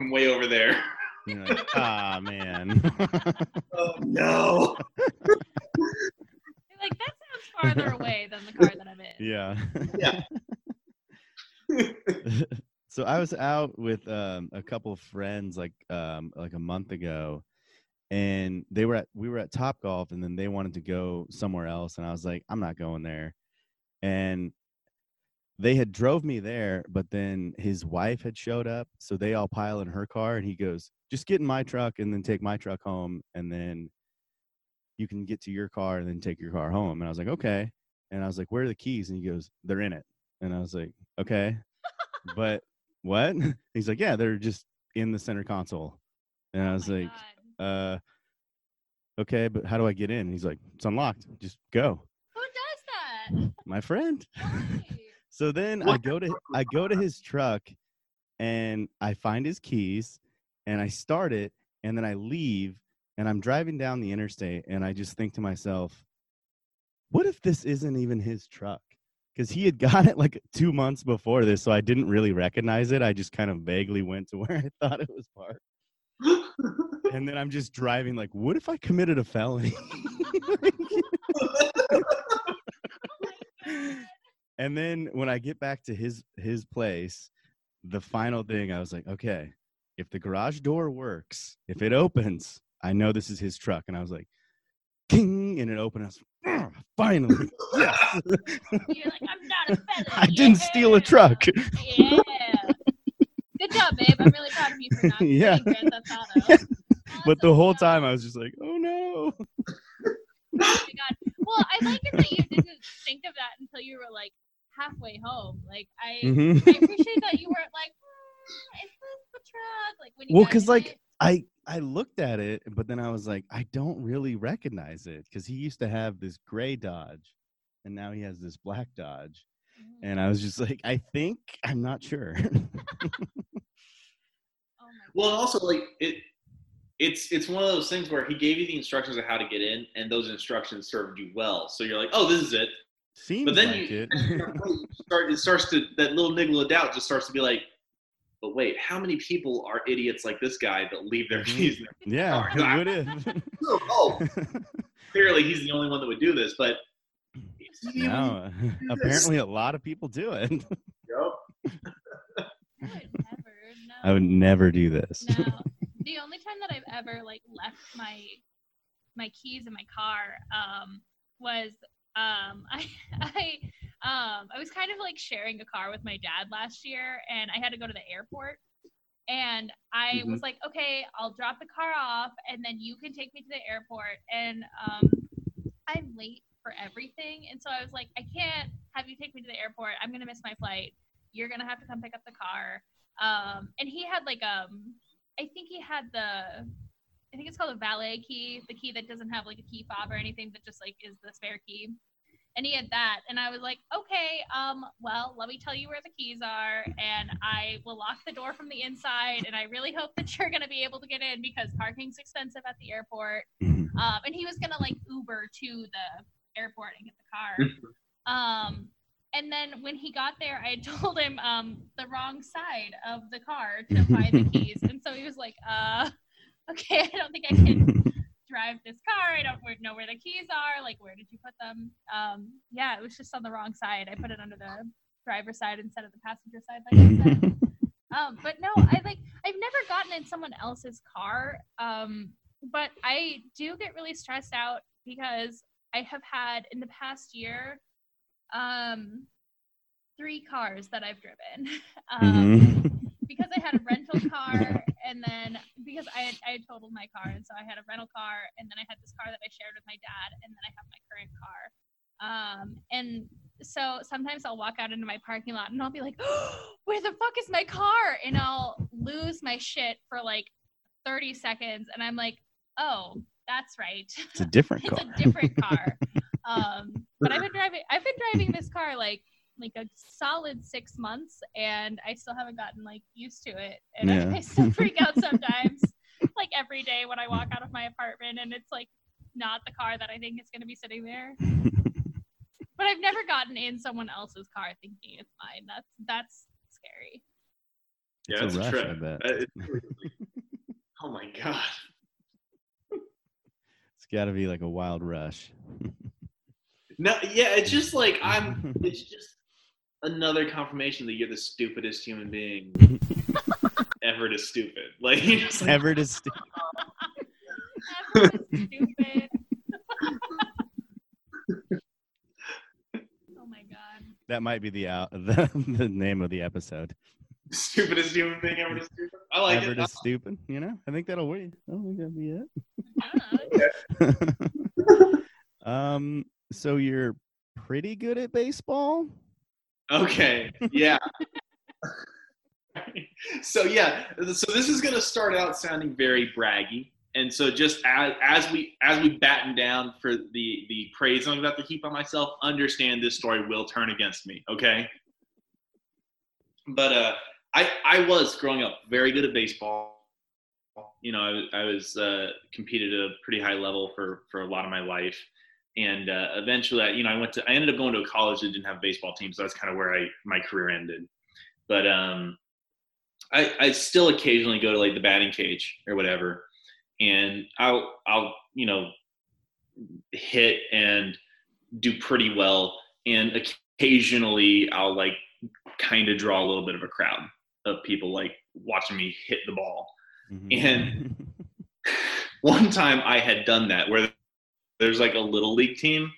I'm way over there. You're like, ah man. Oh no! You're like, that sounds farther away than the car that I'm in. yeah. Yeah. so I was out with um, a couple of friends like um, like a month ago, and they were at we were at Top Golf, and then they wanted to go somewhere else, and I was like, I'm not going there, and they had drove me there, but then his wife had showed up, so they all pile in her car, and he goes, just get in my truck and then take my truck home, and then you can get to your car and then take your car home. And I was like, okay. And I was like, where are the keys? And he goes, they're in it. And I was like, okay, but what? He's like, yeah, they're just in the center console. And I Oh was my like, God. Uh, okay, but how do I get in? And he's like, it's unlocked. Just go. Who does that? My friend. So then I go to I go to his truck and I find his keys and I start it and then I leave and I'm driving down the interstate and I just think to myself, what if this isn't even his truck? Because he had got it like two months before this, so I didn't really recognize it. I just kind of vaguely went to where I thought it was parked. and then I'm just driving like, what if I committed a felony? and then when I get back to his his place, the final thing I was like, okay, if the garage door works, if it opens, I know this is his truck. And I was like, king, and it opened. I was like, "Ah, finally, yes. You're like, I'm not a felon. I didn't steal a truck. Yeah. Good job, babe. I'm really proud of you for not Yeah. Grand Theft Auto. But the whole time I was just like, oh no. Oh my god. Well, I like it that you didn't think of that until you were like halfway home. Like I, Mhm. I appreciate that you weren't like, "Hmm, is this the truck? Like when you Well, because like, it. I I looked at it, but then I was like, I don't really recognize it because he used to have this gray Dodge, and now he has this black Dodge, Mhm. and I was just like, I think I'm not sure. oh my Well, also like it, it's it's one of those things where he gave you the instructions of how to get in, and those instructions served you well. So you're like, oh, this is it. Seems But then like you, it. you start, it starts to that little niggle of doubt just starts to be like, but wait, how many people are idiots like this guy that leave their keys? in their yeah, car? who would have? oh, clearly he's the only one that would do this, but. no, apparently a lot of people do it. Yep. I would never. No. I would never do this. No. The only time that I've ever like left my my keys in my car um was um I I um I was kind of like sharing a car with my dad last year and I had to go to the airport and I was like, okay, I'll drop the car off and then you can take me to the airport and um I'm late for everything and so I was like, I can't have you take me to the airport. I'm gonna miss my flight. You're gonna have to come pick up the car. Um and he had like um I think he had the I think it's called a valet key, the key that doesn't have like a key fob or anything, that just like is the spare key. And he had that, and I was like, okay, um, well, let me tell you where the keys are, and I will lock the door from the inside, and I really hope that you're gonna be able to get in because parking's expensive at the airport. Um, and he was gonna like Uber to the airport and get the car. Um, and then when he got there, I told him um, the wrong side of the car to find the keys, and so he was like, "Uh, okay, I don't think I can drive this car. I don't know where the keys are. Like, where did you put them? Um, yeah, it was just on the wrong side. I put it under the driver's side instead of the passenger side, like I said. Um, but no, I like I've never gotten in someone else's car. Um, but I do get really stressed out because I have had in the past year um three cars that I've driven. Um, Mhm. because I had a rental car and then because I had, I had totaled my car and so I had a rental car and then I had this car that I shared with my dad and then I have my current car. Um, and so sometimes I'll walk out into my parking lot and I'll be like, where the fuck is my car? And I'll lose my shit for like 30 seconds and I'm like, oh, that's right. It's a different it's car. a different car. Um, but I've been driving I've been driving this car like like a solid six months and I still haven't gotten like used to it. And I- Yeah. I still freak out sometimes, like every day when I walk out of my apartment and it's like not the car that I think is gonna be sitting there. But I've never gotten in someone else's car thinking it's mine. That's that's scary. Yeah, It's it's a a, rush, I trip. bet. Uh, it's really- oh my god. It's got to be like a wild rush. No, yeah, it's just like I'm. It's just another confirmation that you're the stupidest human being ever to stupid. Like, you're just like Ever to st- That's so stupid. oh my god. that might be the out the, the name of the episode. stupidest human being ever to stupid. I like it. Ever it. to stupid. You know, I think that'll win. I don't think that'll be it. I don't know. um, so you're pretty good at baseball. Okay. Yeah. so yeah, so this is gonna start out sounding very braggy, and so just as, as we as we batten down for the the praise I'm about to heap on myself, understand this story will turn against me. Okay. But uh, I I was growing up very good at baseball. You know, I, I was uh, competed at a pretty high level for for a lot of my life, and uh, eventually, I, you know, I went to I ended up going to a college that didn't have a baseball team, so that's kind of where I my career ended. But um, I I still occasionally go to like the batting cage or whatever, and I'll I'll you know hit and do pretty well, and occasionally I'll like kind of draw a little bit of a crowd of people like watching me hit the ball. Mhm. And one time I had done that where there's like a little league team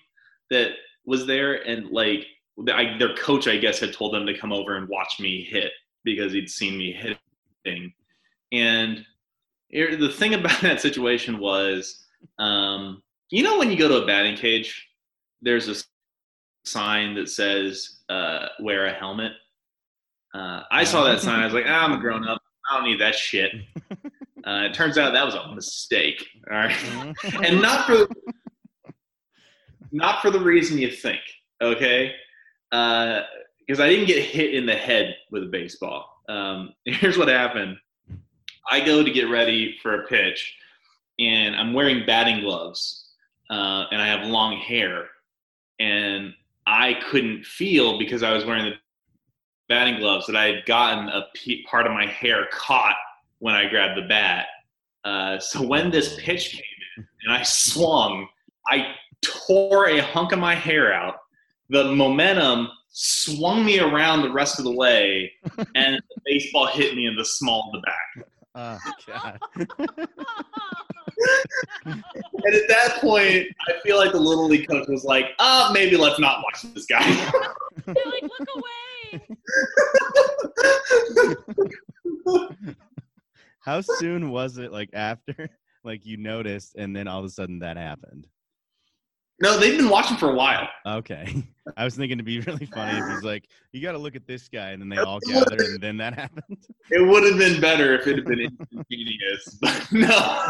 that was there and like I, their coach I guess had told them to come over and watch me hit because he'd seen me hitting. And here- the thing about that situation was, um, you know, when you go to a batting cage, there's a sign that says uh, "wear a helmet." Uh, I saw that sign. I was like, ah, "I'm a grown up. I don't need that shit." Uh, it turns out that was a mistake. All right, and not for not for the reason you think. Okay, because I didn't get hit in the head with a baseball. Um, here's what happened. I go to get ready for a pitch, and I'm wearing batting gloves, uh, and I have long hair, and I couldn't feel because I was wearing the batting gloves that I had gotten a part of my hair caught when I grabbed the bat. Uh, so when this pitch came in and I swung, I tore a hunk of my hair out. The momentum swung me around the rest of the way, and the baseball hit me in the small of the back. oh god. And at that point, I feel like the little league coach was like, "Ah, maybe let's not watch this guy." They're like, look away. How soon was it like after like you noticed and then all of a sudden that happened? No, they've been watching for a while. Okay. I was thinking it'd be really funny if he's like, you got to look at this guy, and then they all gather, and then that happened. It would have been better if it had been instantaneous, but no.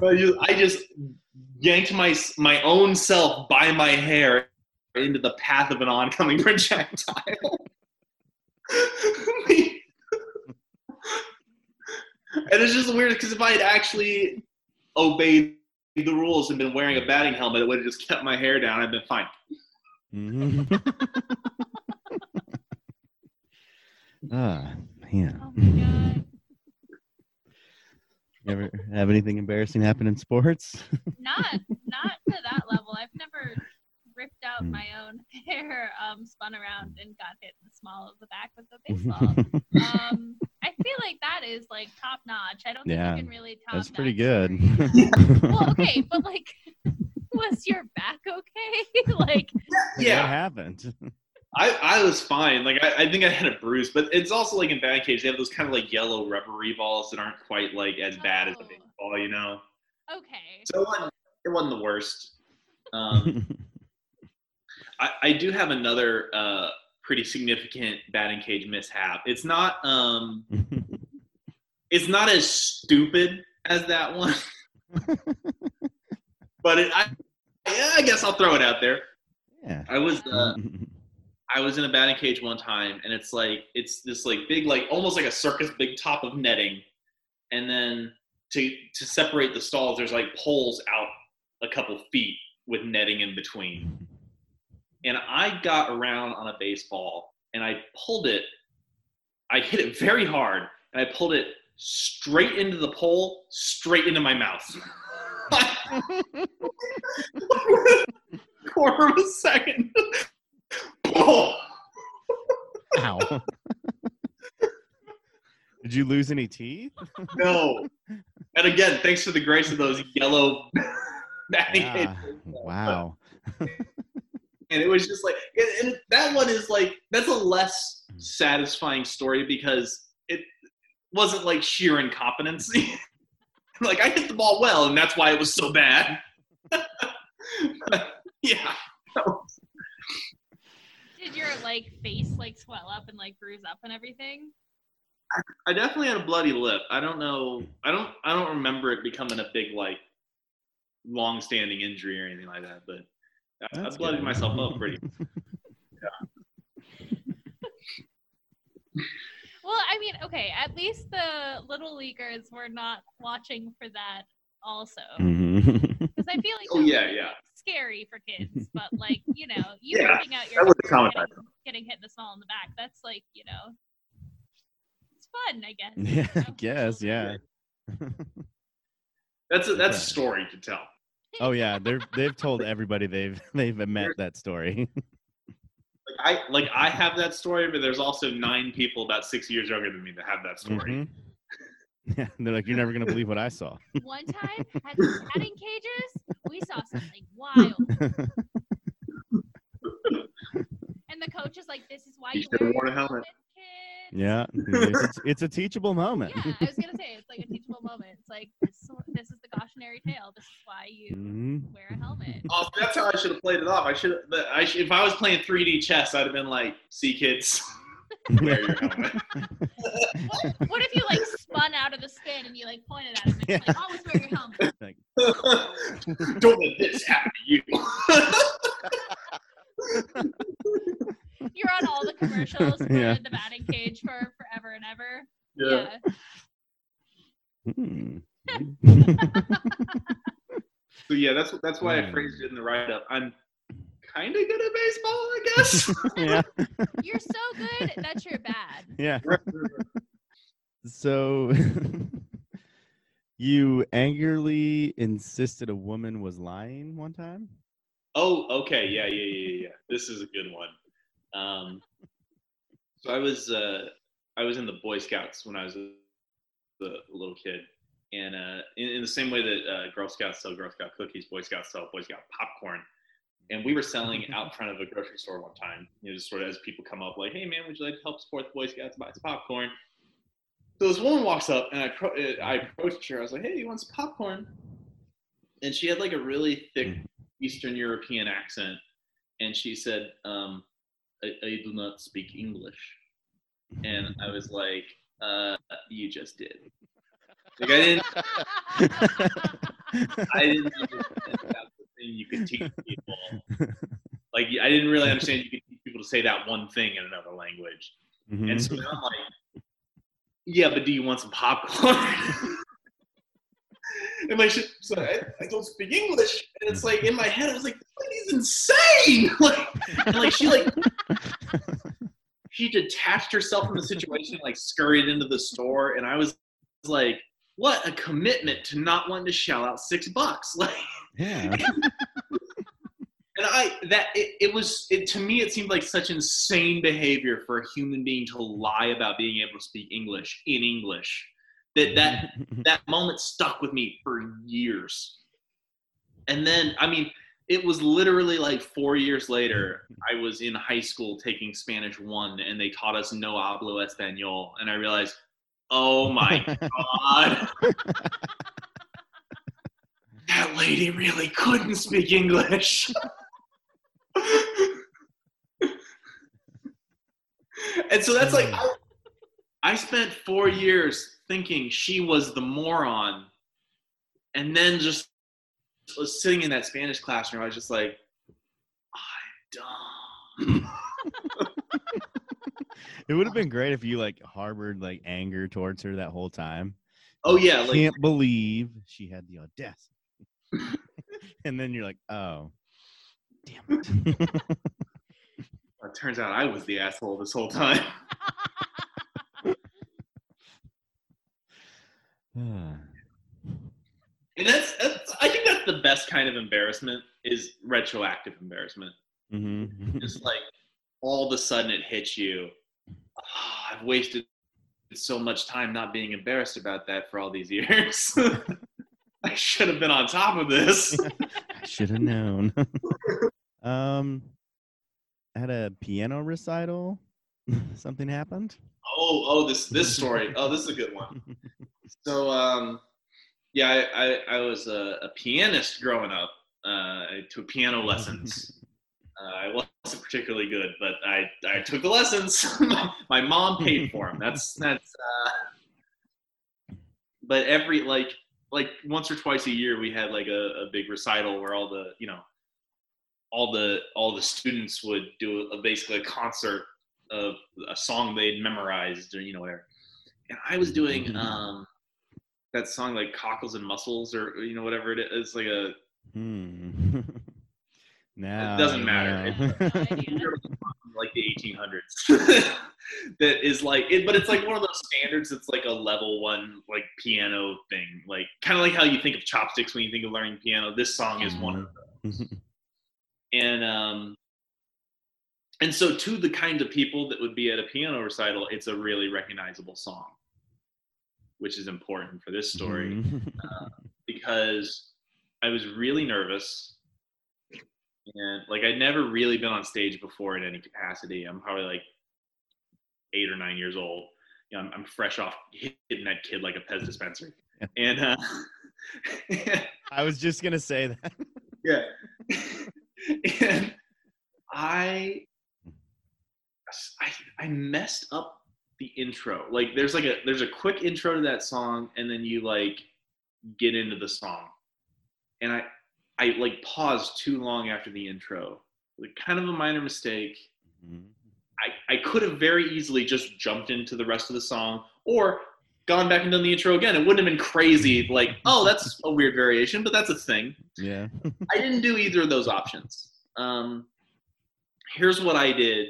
But you- I just yanked my my own self by my hair into the path of an oncoming projectile. and it's just weird because if I had actually obeyed the rules and been wearing a batting helmet, it would have just kept my hair down. I'd been fine. Mhm. ah, man. Oh my god. Ever have anything embarrassing happen in sports? Not not to that level. I've never ripped out Hmm. my own hair, um, spun around and got hit in the small of the back with a baseball. um, I feel like that is like top notch. I don't think Yeah, you can really top That's pretty that good. well, okay, but like, was your back okay? like, yeah, What happened? I, I was fine. Like I, I think I had a bruise, but it's also like in bad case they have those kind of like yellow rubbery balls that aren't quite like as bad as a Oh. baseball, you know. okay. So it wasn't, it wasn't the worst. Um, I, I do have another uh, pretty significant batting cage mishap. It's not um, it's not as stupid as that one, but it, I yeah, I guess I'll throw it out there. yeah. I was uh, I was in a batting cage one time, and it's like it's this like big like almost like a circus big top of netting, and then to to separate the stalls, there's like poles out a couple feet with netting in between. And I got around on a baseball, and I pulled it. I hit it very hard, and I pulled it straight into the pole, straight into my mouth. Quarter of a second. Ow. Did you lose any teeth? No. And again, thanks to the grace of those yellow Ah, wow. And it was just like, and, that one is like, that's a less satisfying story because it wasn't like sheer incompetency. like, I hit the ball well, and that's why it was so bad. yeah. Did your like face like swell up and like bruise up and everything? I definitely had a bloody lip. I don't know. I don't. I don't remember it becoming a big like long-standing injury or anything like that. But I, I That's bloodied good. myself up pretty. Well, I mean, okay, at least the little leaguers were not watching for that also. Mm-hmm. Because I feel like Oh, yeah, yeah. scary for kids. But like, you know, you Yeah, ripping out your that was hair and traumatizing. getting, getting hit in the small in the back, that's like, you know, it's fun, I guess. yeah, you I guess, yeah. That's a, that's a story to tell. Oh yeah, they're they've told everybody they've they've met that story. Like I like I have that story, but there's also nine people about six years younger than me that have that story. Mhm. Yeah, they're like, you're never gonna believe what I saw. One time at the batting cages, we saw something wild. And the coach is like, "This is why You you, should've wear worn your a helmet." Kid." yeah, it's, it's a teachable moment. Yeah, I was gonna say it's like a teachable moment. It's like this, this is the cautionary tale. This is why you Mhm. wear a helmet. Oh, that's how I should have played it off. I should have. I should, if I was playing 3D chess, I'd have been like, "See, kids, wear your helmet." What if you like spun out of the spin and you like pointed at him and it's like, always wear your helmet? Like, Don't let this happen to you. You're on all the commercials for Yeah. the batting cage for forever and ever. yeah. hmm. So yeah, that's that's why I phrased it in the write up. I'm kind of good at baseball, I guess. yeah, You're so good that you're bad. yeah. So you angrily insisted a woman was lying one time? Oh, okay. Yeah, yeah, yeah, yeah. This is a good one. Um, so I was uh, I was in the Boy Scouts when I was a, a little kid, and uh, in, in the same way that uh, Girl Scouts sell Girl Scout cookies, Boy Scouts sell Boy Scout popcorn. And we were selling out front of a grocery store one time. You know, just sort of as people come up, like, "Hey, man, would you like to help support the Boy Scouts? Buy some popcorn." So this woman walks up, and I pro- uh, I approached her. I was like, "Hey, you want some popcorn?" And she had like a really thick Eastern European accent, and she said, um, I, "I do not speak English," and I was like, uh, "You just did." Like I didn't, I didn't understand that's the thing you could teach people. Like I didn't really understand you could teach people to say that one thing in another language. Mhm. And so I'm like, yeah, but do you want some popcorn? and like, she, so I, I don't speak English, and it's like in my head, I was like, this lady's insane. Like, and like she like she detached herself from the situation, like scurried into the store, and I was like, what a commitment to not wanting to shell out six bucks. Like, yeah. and I that it, it was it to me it seemed like such insane behavior for a human being to lie about being able to speak English in English. That that that moment stuck with me for years. And then I mean it was literally like 4 years later I was in high school taking Spanish 1 and they taught us no hablo español and I realized oh my god that lady really couldn't speak English. and so that's like I, I spent four years thinking she was the moron, and then just was sitting in that Spanish classroom. I was just like, I'm dumb. it would have been great if you like harbored like anger towards her that whole time. Oh yeah, like Can't believe she had the audacity. and then you're like, oh, damn it. it turns out I was the asshole this whole time. And that's, that's I think that's the best kind of embarrassment is retroactive embarrassment. Mhm. Just like all of a sudden it hits you. "Ah, I've wasted so much time not being embarrassed about that for all these years. I should have been on top of this. I should have known. um, at a piano recital, something happened. Oh, oh, this this story. Oh, this is a good one. So, um, yeah, I, I, I was a, a pianist growing up. Uh, I took piano lessons. Uh, I wasn't particularly good, but I, I took the lessons. My mom paid for them. That's that's. Uh, but every like like once or twice a year, we had like a, a big recital where all the you know all the all the students would do a, basically a concert of a song they'd memorized or you know whatever. And I was doing Mhm. um, that song like cockles and mussels or you know whatever it is. It's like a Hmm. now doesn't matter. No idea. like the 1800s that is like it, but it's like one of those standards that's like a level one like piano thing like kind of like how you think of chopsticks when you think of learning piano this song is one of Mhm. and um and so to the kind of people that would be at a piano recital it's a really recognizable song which is important for this story Mhm. because I was really nervous. And like I'd never really been on stage before in any capacity. I'm probably like eight or nine years old. You know, I'm, I'm fresh off hitting that kid like a Pez dispenser. And uh, I was just gonna say that. yeah. and I, I I messed up the intro. Like there's like a there's a quick intro to that song and then you like get into the song. And I I like paused too long after the intro. Like kind of a minor mistake. Mhm. I, I could have very easily just jumped into the rest of the song or gone back and done the intro again. It wouldn't have been crazy, like, oh, that's a weird variation, but that's a thing. Yeah. I didn't do either of those options. Um, here's what I did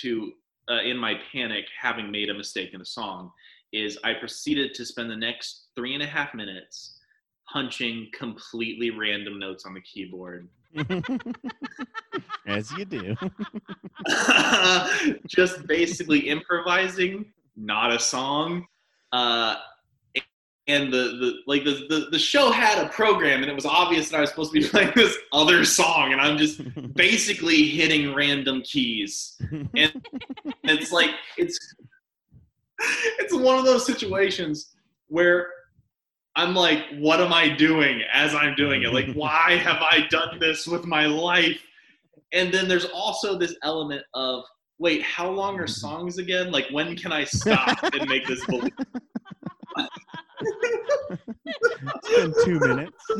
to, uh, in my panic, having made a mistake in a song, is I proceeded to spend the next three and a half minutes punching completely random notes on the keyboard. As you do. just basically improvising, not a song. Uh, and the, the like the, the the show had a program, and it was obvious that I was supposed to be playing this other song, and I'm just basically hitting random keys. And it's like it's it's one of those situations where I'm like, what am I doing as I'm doing it? Like, why have I done this with my life? And then there's also this element of, wait, how long are mm-hmm. songs again? Like, when can I stop and make this believe? It's been two minutes.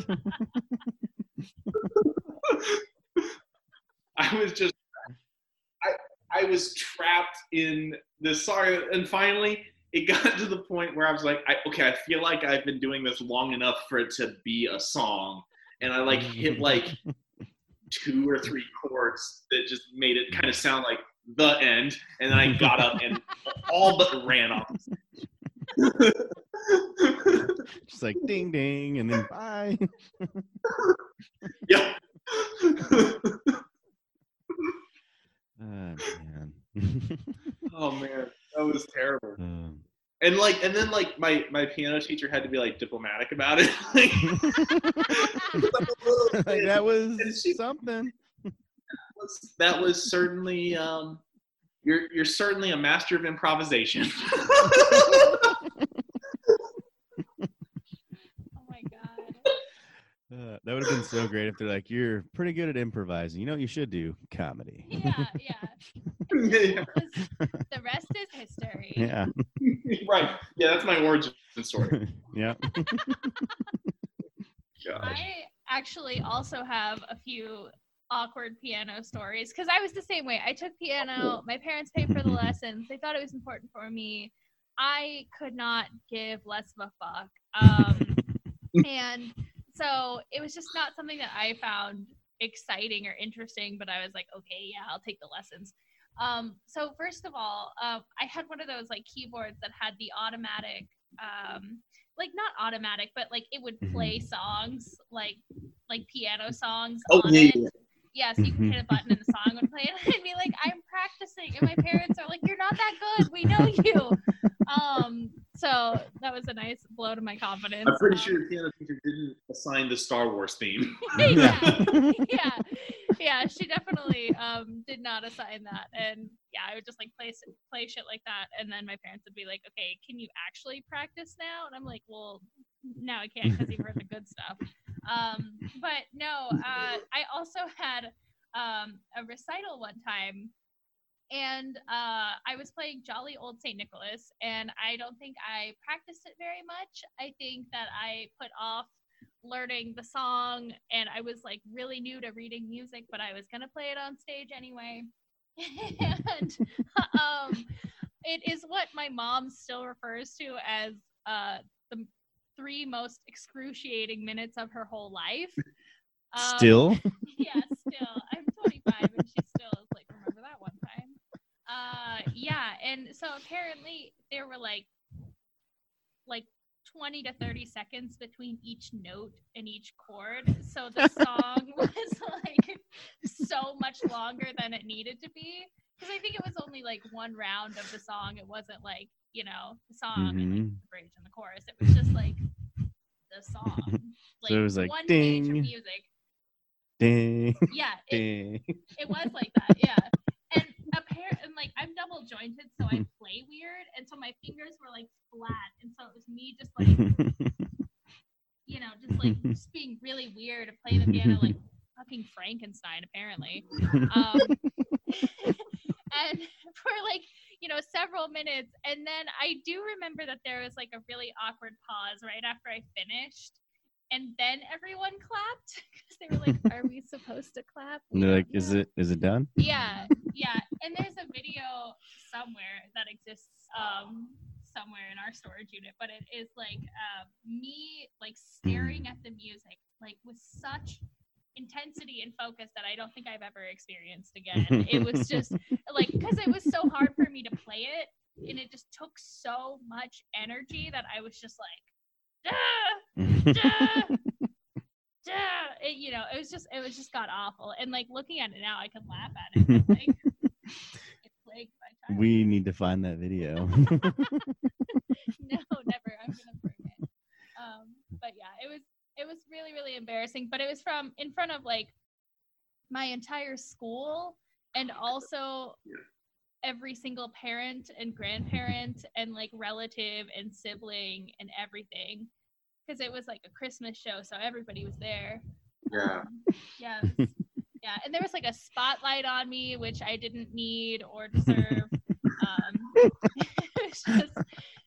I was just, I, I was trapped in this sorry, and finally it got to the point where I was like, I, okay, I feel like I've been doing this long enough for it to be a song, and I like hit like two or three chords that just made it kind of sound like the end, and then I got up and all but ran off. Just like ding ding and then bye. yeah. Oh man. oh man, that was terrible. Um, And like, and then like my my piano teacher had to be like diplomatic about it. like, like, that was she- something. was- that was certainly um, you're you're certainly a master of improvisation. Oh my god. Uh, that would have been so great if they're like, "You're pretty good at improvising. You know what you should do? Comedy." Yeah, yeah. yeah. The rest is history. Yeah. right. Yeah, that's my origin story. yeah. I actually also have a few awkward piano stories because I was the same way. I took piano. My parents paid for the lessons. They thought it was important for me. I could not give less of a fuck. Um, and so it was just not something that I found exciting or interesting, but I was like, okay, yeah, I'll take the lessons. Um, so first of all, uh, I had one of those like keyboards that had the automatic, um, like not automatic, but like it would play songs like like piano songs. Oh on yeah, it. yeah. So you can hit a button and the song would play, and I'd be like, "I'm practicing," and my parents are like, "You're not that good. We know you." Um, so that was a nice blow to my confidence. I'm pretty Um, sure your piano teacher didn't assign the Star Wars theme. yeah, yeah, yeah. She definitely um, did not assign that, and yeah, I would just like play play shit like that, and then my parents would be like, "Okay, can you actually practice now?" And I'm like, "Well, now I can't because you've heard the good stuff." Um, but no, uh, I also had um, a recital one time. And uh, I was playing Jolly Old St. Nicholas, and I don't think I practiced it very much. I think that I put off learning the song and I was like really new to reading music, but I was gonna play it on stage anyway. and um, it is what my mom still refers to as uh, the three most excruciating minutes of her whole life. Um, Still? yeah, still. I'm 25 and she still is like, remember that one time? Uh, yeah, and so apparently there were like, like 20 to 30 seconds between each note and each chord. So the song was like so much longer than it needed to be. Because I think it was only like one round of the song. It wasn't like, you know, the song and like, Mhm. the bridge and the chorus. It was just like the song. Like, So it was like, one page of ding. music. Ding, Yeah, it, ding. it was like that, yeah. And apparently, and like I'm double jointed, so I play weird, and so my fingers were like flat, and so it was me just like you know, just like just being really weird and play the piano like fucking Frankenstein, apparently. Um, and for like you know several minutes, and then I do remember that there was like a really awkward pause right after I finished. And then everyone clapped because they were like, "Are we supposed to clap?" And they're like, is it is it done? Yeah, yeah. And there's a video somewhere that exists um somewhere in our storage unit, but it is like uh, me like staring at the music like with such intensity and focus that I don't think I've ever experienced again. it was just like because it was so hard for me to play it and it just took so much energy that I was just like "Duh, duh, duh." It, you know, it was just it was just got awful. And like looking at it now, I can laugh at it. like, it plagued my we need to find that video. no, never. I'm gonna bring it. Um, but yeah, it was it was really really embarrassing. But it was from in front of like my entire school and also every single parent and grandparent and like relative and sibling and everything because it was like a Christmas show, so everybody was there. Yeah. Um, yeah. yeah. And there was like a spotlight on me, which I didn't need or deserve. um, it was just,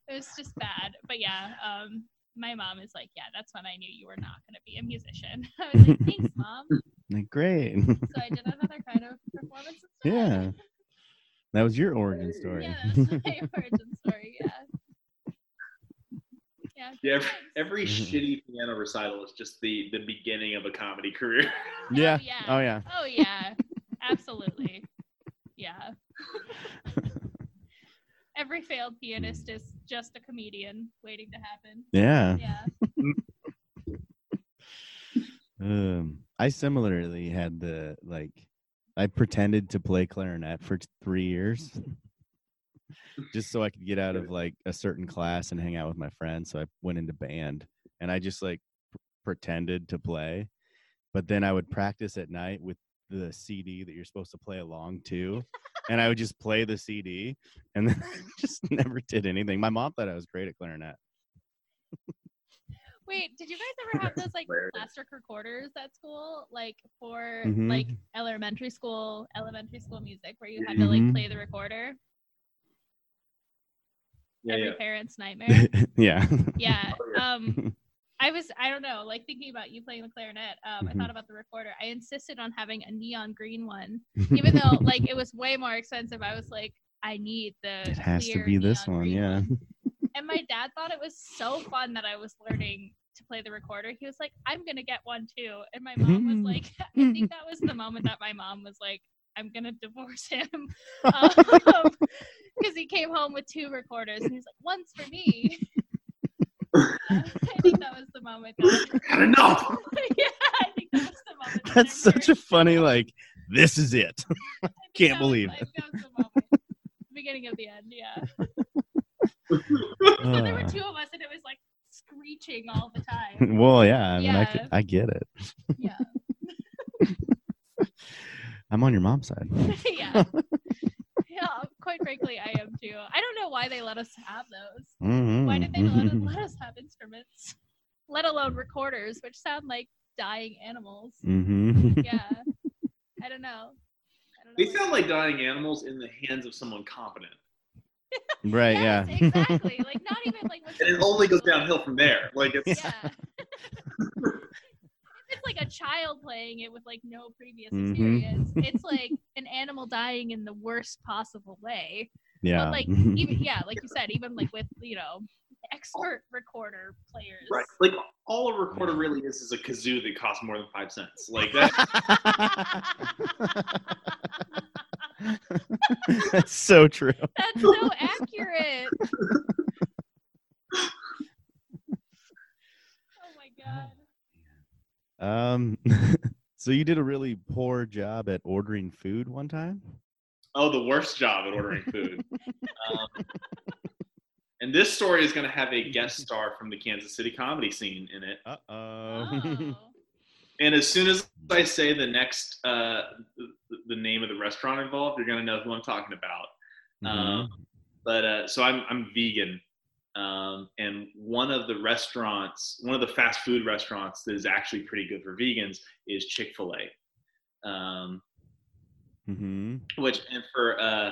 it was just bad. But yeah, um, my mom is like, yeah, that's when I knew you were not going to be a musician. I was like, thanks, mom. like, great. So I did another kind of performance. Yeah. That was your origin story. Yeah, that's my origin story. Yeah. Yeah. Yeah, every, thanks. every Mhm. shitty piano recital is just the the beginning of a comedy career. yeah. yeah. Oh yeah. Oh yeah, absolutely. Yeah. Every failed pianist is just a comedian waiting to happen. Yeah. Yeah. Um, I similarly had the like, I pretended to play clarinet for t- three years, just so I could get out of like a certain class and hang out with my friends. So I went into band, and I just like p- pretended to play, but then I would practice at night with the CD that you're supposed to play along to, and I would just play the CD, and then just never did anything. My mom thought I was great at clarinet. Wait, did you guys ever have those like plastic recorders at school, like for Mhm. like elementary school, elementary school music, where you had to like Mhm. play the recorder? Yeah, Every yeah. parent's nightmare. yeah. yeah. Oh. Um, I was, I don't know, like thinking about you playing the clarinet. Um, I Mhm. thought about the recorder. I insisted on having a neon green one, even though like it was way more expensive. I was like, I need the. it has to be this one, yeah. And my dad thought it was so fun that I was learning to play the recorder. He was like, I'm gonna get one too. And my mom was like, I think that was the moment that my mom was like, I'm gonna divorce him. Because he came home with two recorders and he's like, one's for me. I think that was the moment. That, Had enough. yeah, I think that was the moment. that That's I such a funny like. This is it. I can't that was- believe I it. think that was the moment. Beginning of the end, yeah. So there were Uh, two of us, and it was like screeching all the time. well, yeah. I mean, I, Yeah. could, I get it. Yeah. I'm on your mom's side. yeah. Yeah, quite frankly, I am too. I don't know why they let us have those. Mhm. Why did they let us, let us have instruments, let alone recorders, which sound like dying animals? Mm-hmm. Yeah, I don't know. I don't know They sound like dying animals in the hands of someone competent. right. Yes, yeah. exactly. Like not even like. And it only goes downhill from there. Like it's Yeah. It's like a child playing it with like no previous Mhm. experience. It's like an animal dying in the worst possible way. Yeah. But like even yeah, like you said, even like with you know expert recorder players. Right. Like all a recorder really is is a kazoo that costs more than five cents. Like that. That's so true. That's so accurate. oh my god. Um, so you did a really poor job at ordering food one time. oh, the worst job at ordering food. um, and this story is going to have a guest star from the Kansas City comedy scene in it. Uh Oh. And as soon as I say the next, uh, the, the name of the restaurant involved, you're going to know who I'm talking about. Um, but uh, so I'm I'm vegan, um, and one of the restaurants, one of the fast food restaurants that is actually pretty good for vegans is Chick Fil A. Um, hmm which and for uh,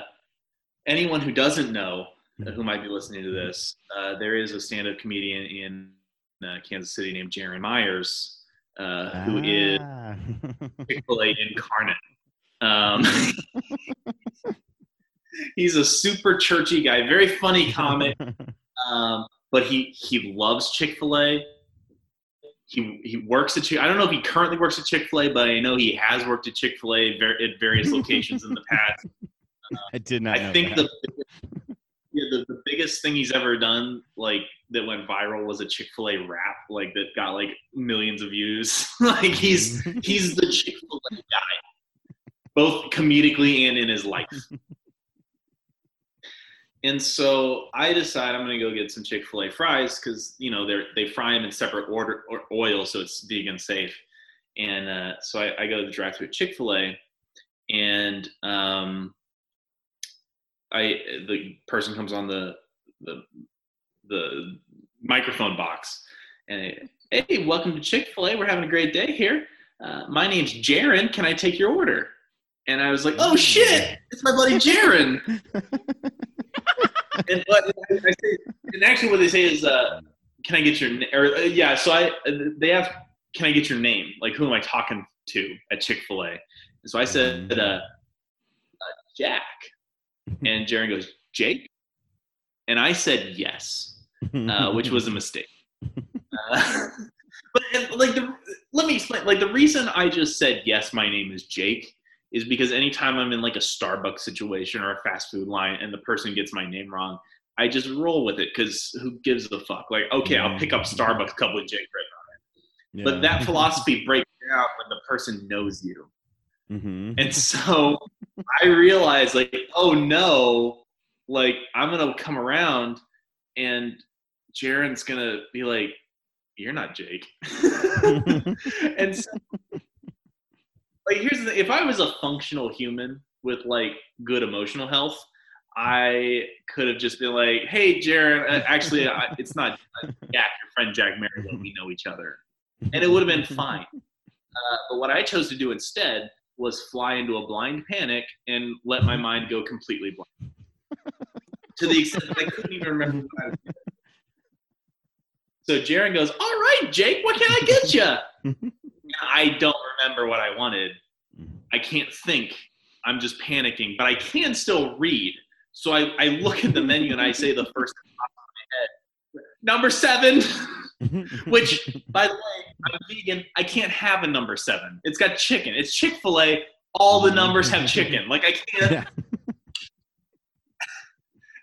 anyone who doesn't know uh, who might be listening to this, uh, there is a stand-up comedian in uh, Kansas City named Jaron Myers, uh, who is Ah. Chick Fil A incarnate. Um, he's a super churchy guy, very funny comic, um, but he he loves Chick Fil A. He he works at Chick. I don't know if he currently works at Chick Fil A, but I know he has worked at Chick Fil A ver- at various locations in the past. I did not. I know think that. the yeah, the, the biggest thing he's ever done, like that went viral, was a Chick Fil A rap, like that got like millions of views. like he's he's the Chick Fil A guy, both comedically and in his life. And so I decide I'm gonna go get some Chick Fil A fries because you know they they fry them in separate order or oil, so it's vegan safe. And uh, so I, I go to the drive-through at Chick Fil A, and um, I the person comes on the the the microphone box and hey, welcome to Chick Fil A. We're having a great day here. Uh, my name's Jaron. Can I take your order? And I was like, oh shit, it's my buddy Jaron. and say, and actually, what they say is, uh, can I get your na- or uh, yeah? So I they ask, can I get your name? Like, who am I talking to at Chick Fil A? And so I said, uh, uh, Jack. And Jaron goes, Jake? And I said yes, uh, which was a mistake. Uh, but and, like, the, let me explain. Like, the reason I just said yes, my name is Jake, is because anytime I'm in like a Starbucks situation or a fast food line and the person gets my name wrong, I just roll with it because who gives a fuck? Like, okay, I'll pick up Starbucks cup with Jake right But that philosophy breaks down when the person knows you. hmm And so I realized, like, oh no, like I'm gonna come around and Jaron's gonna be like, "You're not Jake." and so, like, here's the thing: if I was a functional human with like good emotional health, I could have just been like, "Hey, Jaron, uh, actually, I, it's not Jack, your friend Jack Merrill. We know each other," and it would have been fine. Uh, but what I chose to do instead was fly into a blind panic and let my mind go completely blank. to the extent that I couldn't even remember what I was doing. So Jaron goes, All right, Jake, what can I get you? I don't remember what I wanted. Mm-hmm. I can't think. I'm just panicking, but I can still read. So I, I look at the menu and I say the first thing that my head. Number seven. Which, by the way, I'm vegan. I can't have a number seven. It's got chicken. It's Chick Fil A. All the numbers have chicken. Like I can't. Yeah.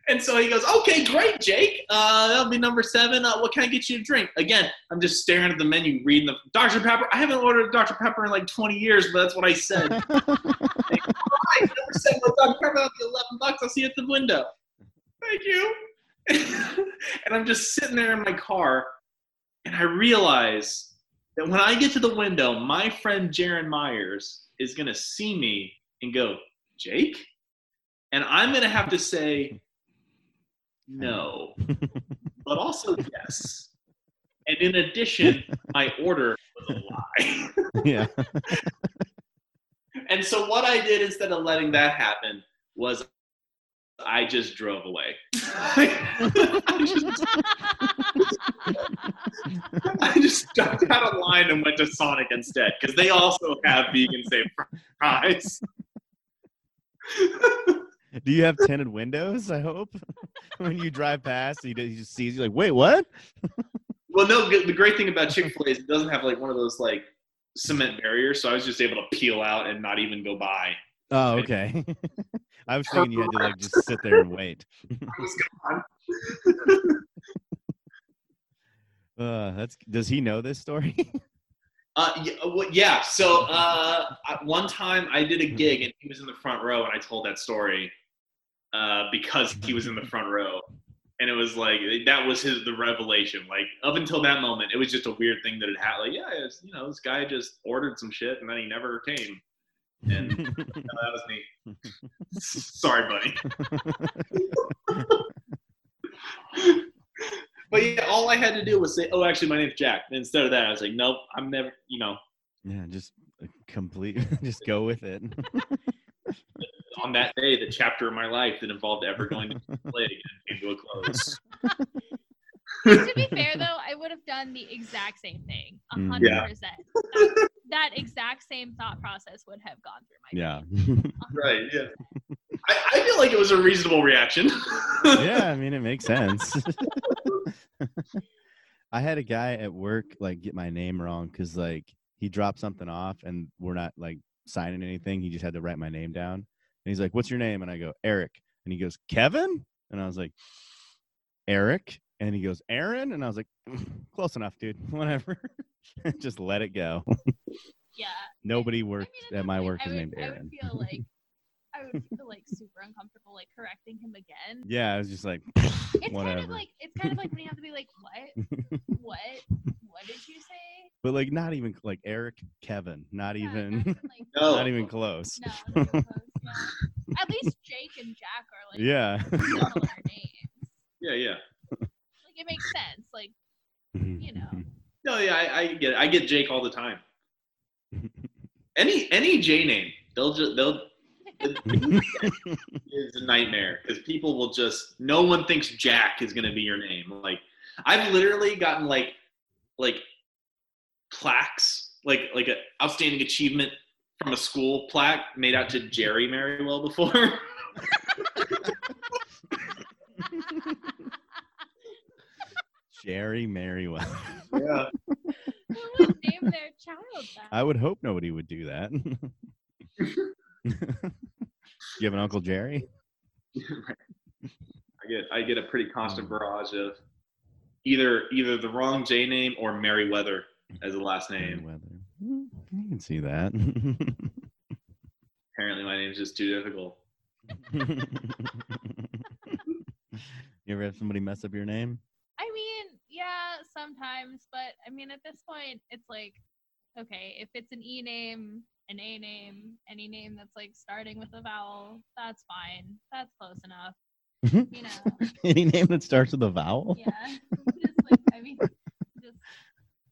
And so he goes, "Okay, great, Jake. Uh, that'll be number seven. Uh, what can I get you to drink?" Again, I'm just staring at the menu, reading the Dr Pepper. I haven't ordered Dr Pepper in like 20 years, but that's what I said. All right, number seven, Dr Pepper. That'll be 11 bucks. I'll see you at the window. Thank you. and I'm just sitting there in my car, and I realize that when I get to the window, my friend Jaron Myers is gonna see me and go, "Jake," and I'm gonna have to say no, but also yes. And in addition, my order was a lie. yeah. and so what I did instead of letting that happen was I just drove away. I, just, I just stuck out a line and went to Sonic instead because they also have vegan safe fries. Do you have tinted windows? I hope when you drive past, he, just sees you like, wait, what? Well, no. The great thing about Chick Fil A is it doesn't have like one of those like cement barriers, so I was just able to peel out and not even go by. Oh, okay. I was thinking you had to like just sit there and wait. I was gone. Uh, that's does he know this story? Uh, yeah, well, yeah. So uh, one time I did a gig and he was in the front row, and I told that story uh, because he was in the front row, and it was like that was his the revelation. Like up until that moment, it was just a weird thing that had happened. Like, yeah, it's, you know, this guy just ordered some shit and then he never came. And no, that was me. Sorry, buddy. but yeah, all I had to do was say, "Oh, actually, my name's Jack." And instead of that, I was like, "Nope, I'm never." You know, yeah, just uh, complete. just go with it. On that day, the chapter of my life that involved ever going to play again came to a close. to be fair though, I would have done the exact same thing. A Mm. hundred Yeah. percent. That- That exact same thought process would have gone through my head. yeah. brain. Right. Yeah. I, I feel like it was a reasonable reaction. yeah, I mean it makes sense. I had a guy at work like get my name wrong because like he dropped something off and we're not like signing anything. He just had to write my name down. And he's like, "What's your name?" And I go, "Eric." And he goes, "Kevin?" And I was like, "Eric." And he goes, "Aaron." And I was like, "Close enough, dude. Whatever." just let it go. Yeah. Nobody I mean, worked at my work is named I would Aaron. feel like I would feel like super uncomfortable like correcting him again. Yeah, I was just like, It's whatever. kind of like it's kind of like when you have to be like, what? What? What did you say? But like not even like Eric, Kevin, not Yeah, even, not even, like, No. not even close. no, not close, yeah. At least Jake and Jack are like Yeah. similar names. yeah. Yeah. Like it makes sense. Like mm-hmm, you know. Mm-hmm. No. Yeah. I, I get. It. I get Jake all the time. Any any J name, they'll just they'll. It's a nightmare because people will just. No one thinks Jack is gonna be your name. Like I've literally gotten like like plaques, like like an outstanding achievement from a school plaque made out to Jerry Merriwell before. Jerry Merriwell. yeah. Who would name their child that? I would hope nobody would do that. you have an Uncle Jerry? I get I get a pretty constant oh. barrage of either either the wrong J name or Merriweather as a last name. Merriweather. Mm, I can see that. Apparently, my name's just too difficult. you ever have somebody mess up your name? I mean, yeah, sometimes, but I mean, at this point, it's like, okay, if it's an E name, an A name, any name that's like starting with a vowel, that's fine. That's close enough. You know, Any name that starts with a vowel? yeah. just like, I mean, just,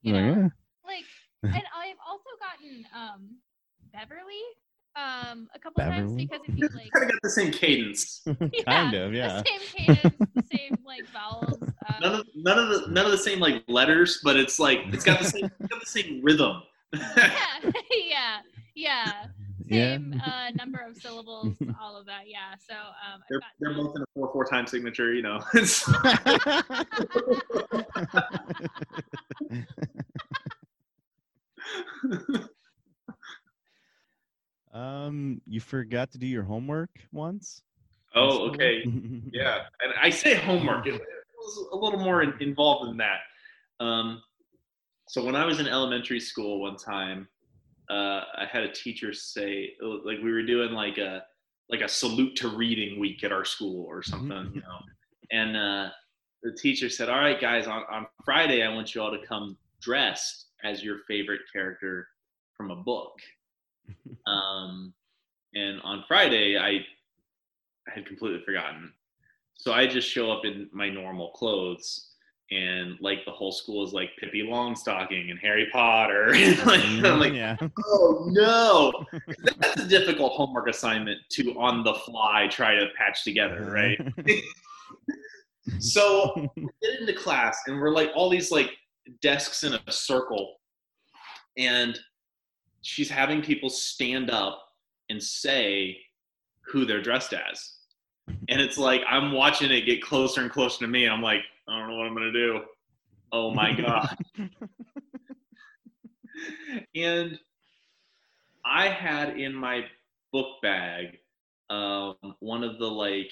you know, yeah. like, and I've also gotten um Beverly um a couple times because if you like, Kind of got the same cadence. kind of, yeah. the same cadence, the same like vowels. Um, None of none of the none of the same like letters, but it's like it's got the same got the same rhythm. yeah, yeah, yeah. Yeah. Same uh, number of syllables, all of that. Yeah. So um, they're gotten they're both in a four four time signature. You know. Um, you forgot to do your homework once? oh, okay. Yeah, and I say homework. It, it was a little more in, involved than that. Um, so when I was in elementary school one time, uh, I had a teacher say like we were doing like a like a salute to reading week at our school or something, you know. And uh, the teacher said, "All right, guys, on, on Friday, I want you all to come dressed as your favorite character from a book." Um, and on Friday, I I had completely forgotten. So I just show up in my normal clothes and like the whole school is like Pippi Longstocking and Harry Potter. and like, I'm mm, like, yeah. oh no, that's a difficult homework assignment to on the fly try to patch together, uh-huh. right? so we get into class and we're like all these like desks in a circle and she's having people stand up and say who they're dressed as and it's like i'm watching it get closer and closer to me and i'm like i don't know what i'm gonna do oh my god and i had in my book bag um, one of the like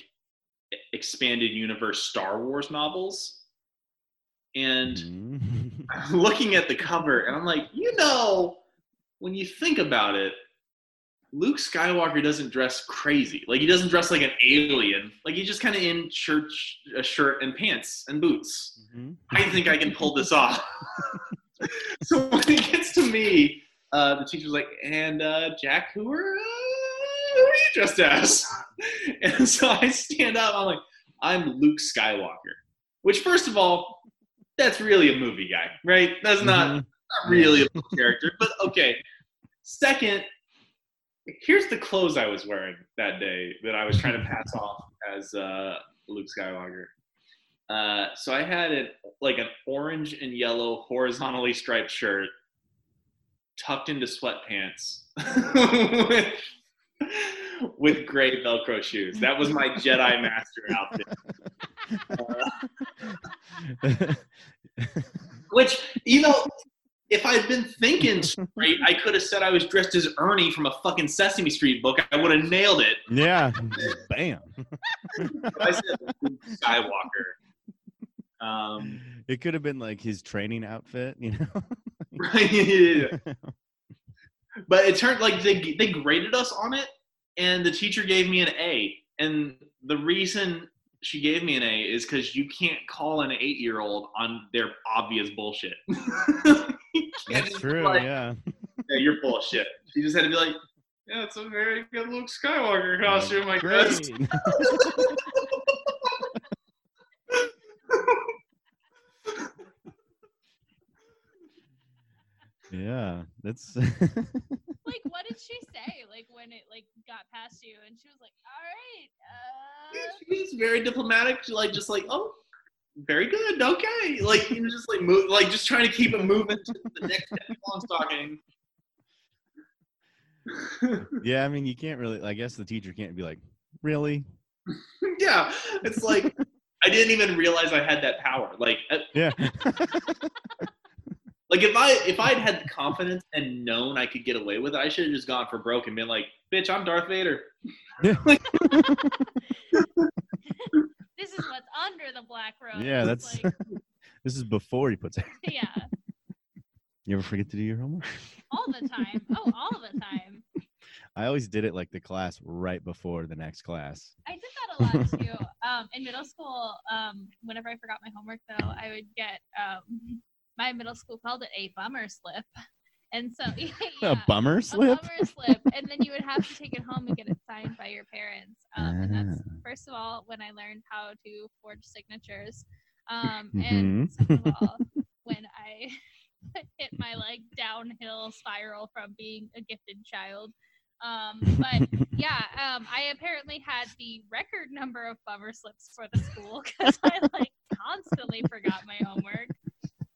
expanded universe Star Wars novels. And. I'm looking at the cover and I'm like, you know, when you think about it, Luke Skywalker doesn't dress crazy. Like he doesn't dress like an alien. Like he's just kind of in church, a shirt and pants and boots. Mhm. I think I can pull this off. so when it gets to me, uh, the teacher's like, and uh, Jack, who are, uh, who are you dressed as? And so I stand up. I'm like, I'm Luke Skywalker. Which, first of all, that's really a movie guy, right? That's not, Mhm. not really a character, but okay. Second, here's the clothes I was wearing that day that I was trying to pass off as uh, Luke Skywalker. Uh, so I had it like an orange and yellow horizontally striped shirt tucked into sweatpants with, with gray Velcro shoes. That was my Jedi Master outfit. Which, you know, if I'd been thinking straight, I could have said I was dressed as Ernie from a fucking Sesame Street book. I would have nailed it. yeah. Bam. I said Skywalker. Um, It could have been like his training outfit, you know? right? But it turned like they they graded us on it, and the teacher gave me an A. And the reason she gave me an A is because you can't call an eight year old on their obvious bullshit. You can't That's true, like, yeah. yeah, you're bullshit. She just had to be like, yeah, it's a very good Luke Skywalker costume, I guess. Great. yeah, that's Like, what did she say? Like when it like got past you, and she was like, "All right, uh, She was very diplomatic. She like just like, oh, very good, okay. Like you know, just like move, like just trying to keep it moving to the next step. Long stocking. yeah. I mean, you can't really. I guess the teacher can't be like, really? yeah, it's like I didn't even realize I had that power. Like, uh, Yeah. like if I if I'd had the confidence and known I could get away with it, I should have just gone for broke and been like, bitch, I'm Darth Vader. This is what's under the black robe." yeah, that's. like, this is before he puts it. yeah, You ever forget to do your homework? all the time. Oh, all the time. I always did it like the class right before the next class. I did that a lot too. Um, in middle school, um, whenever I forgot my homework, though, I would get um, my middle school called it a bummer slip, and so yeah, A bummer a slip. bummer slip, and then you would have to take it home and get it signed by your parents. Um, and that's Ah. first of all when I learned how to forge signatures, um, and second of all when I hit my like downhill spiral from being a gifted child. Um, but yeah, um, I apparently had the record number of bummer slips for the school because I like constantly forgot my homework.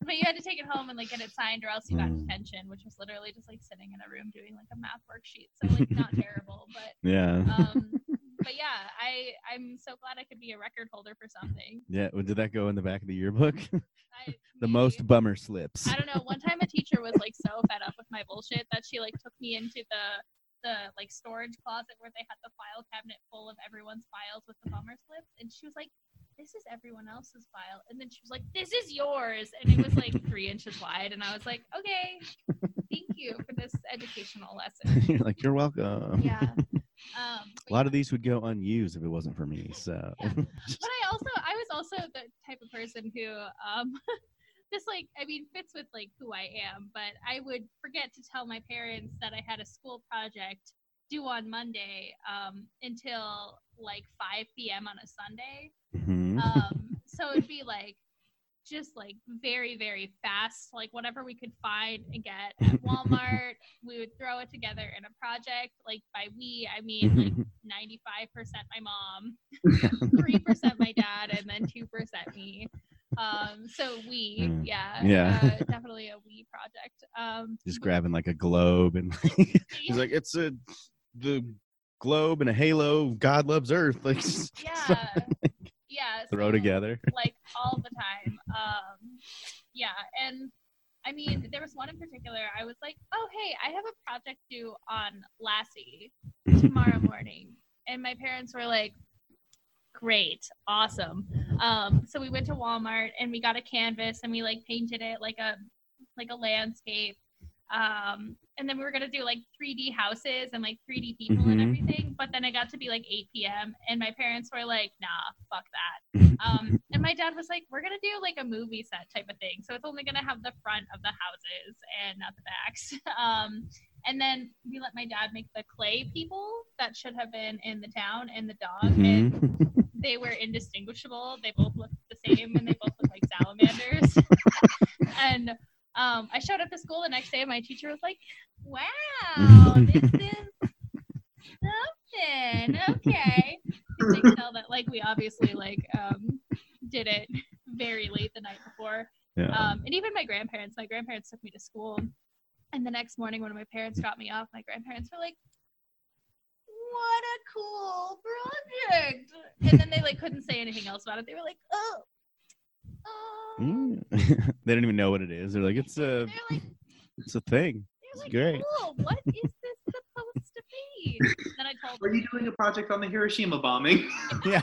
But you had to take it home and like get it signed, or else you got Mm. detention, which was literally just like sitting in a room doing like a math worksheet. So like not terrible, but Yeah. um, but yeah, I I'm so glad I could be a record holder for something. yeah. well, Did that go in the back of the yearbook? I, the most bummer slips. I don't know. One time a teacher was like so fed up with my bullshit that she like took me into the the like storage closet where they had the file cabinet full of everyone's files with the bummer slips and she was like this is everyone else's file and then she was like this is yours and it was like three inches wide and i was like okay thank you for this educational lesson You're like, you're welcome. yeah um A lot of these would go unused if it wasn't for me. So Yeah. but I also I was also the type of person who um just like I mean fits with like who I am, but I would forget to tell my parents that I had a school project due on Monday um until like 5 p.m. on a Sunday. Mhm. Um so it'd be like just like very very fast like whatever we could find and get at walmart we would throw it together in a project like by we i mean like 95% my mom 3% my dad and then 2% me um so we Mm. yeah Yeah. uh, definitely a we project um Just grabbing like a globe and he's like, it's a the globe and a halo. God loves Earth. Like yeah yeah throw so- together. like all the time. Um, yeah, and I mean, there was one in particular. I was like, "Oh, hey, I have a project due on Lassie tomorrow morning," and my parents were like, "Great, awesome." Um, so we went to Walmart and we got a canvas and we like painted it like a like a landscape. Um, and then we were gonna do like 3D houses and like 3D people and Mhm. everything. But then it got to be like 8 p.m. and my parents were like, "Nah, fuck that." Um, and my dad was like, "We're gonna do like a movie set type of thing, so it's only gonna have the front of the houses and not the backs." Um, and then we let my dad make the clay people that should have been in the town and the dog, and Mhm. they were indistinguishable. They both looked the same, and they both looked like salamanders. and um, I showed up to school the next day, and my teacher was like, "Wow, this is something." Okay, they tell that like we obviously like um, did it very late the night before. Yeah. Um, and even my grandparents, my grandparents took me to school. And the next morning, when my parents dropped me off, my grandparents were like, "What a cool project!" And then they like couldn't say anything else about it. They were like, "Oh, oh." Mm. they don't even know what it is. They're like, it's a They're like, it's a thing. they're It's like, great. "Cool. What is this supposed to be?" Then I told Are them. you doing a project on the Hiroshima bombing? Yeah.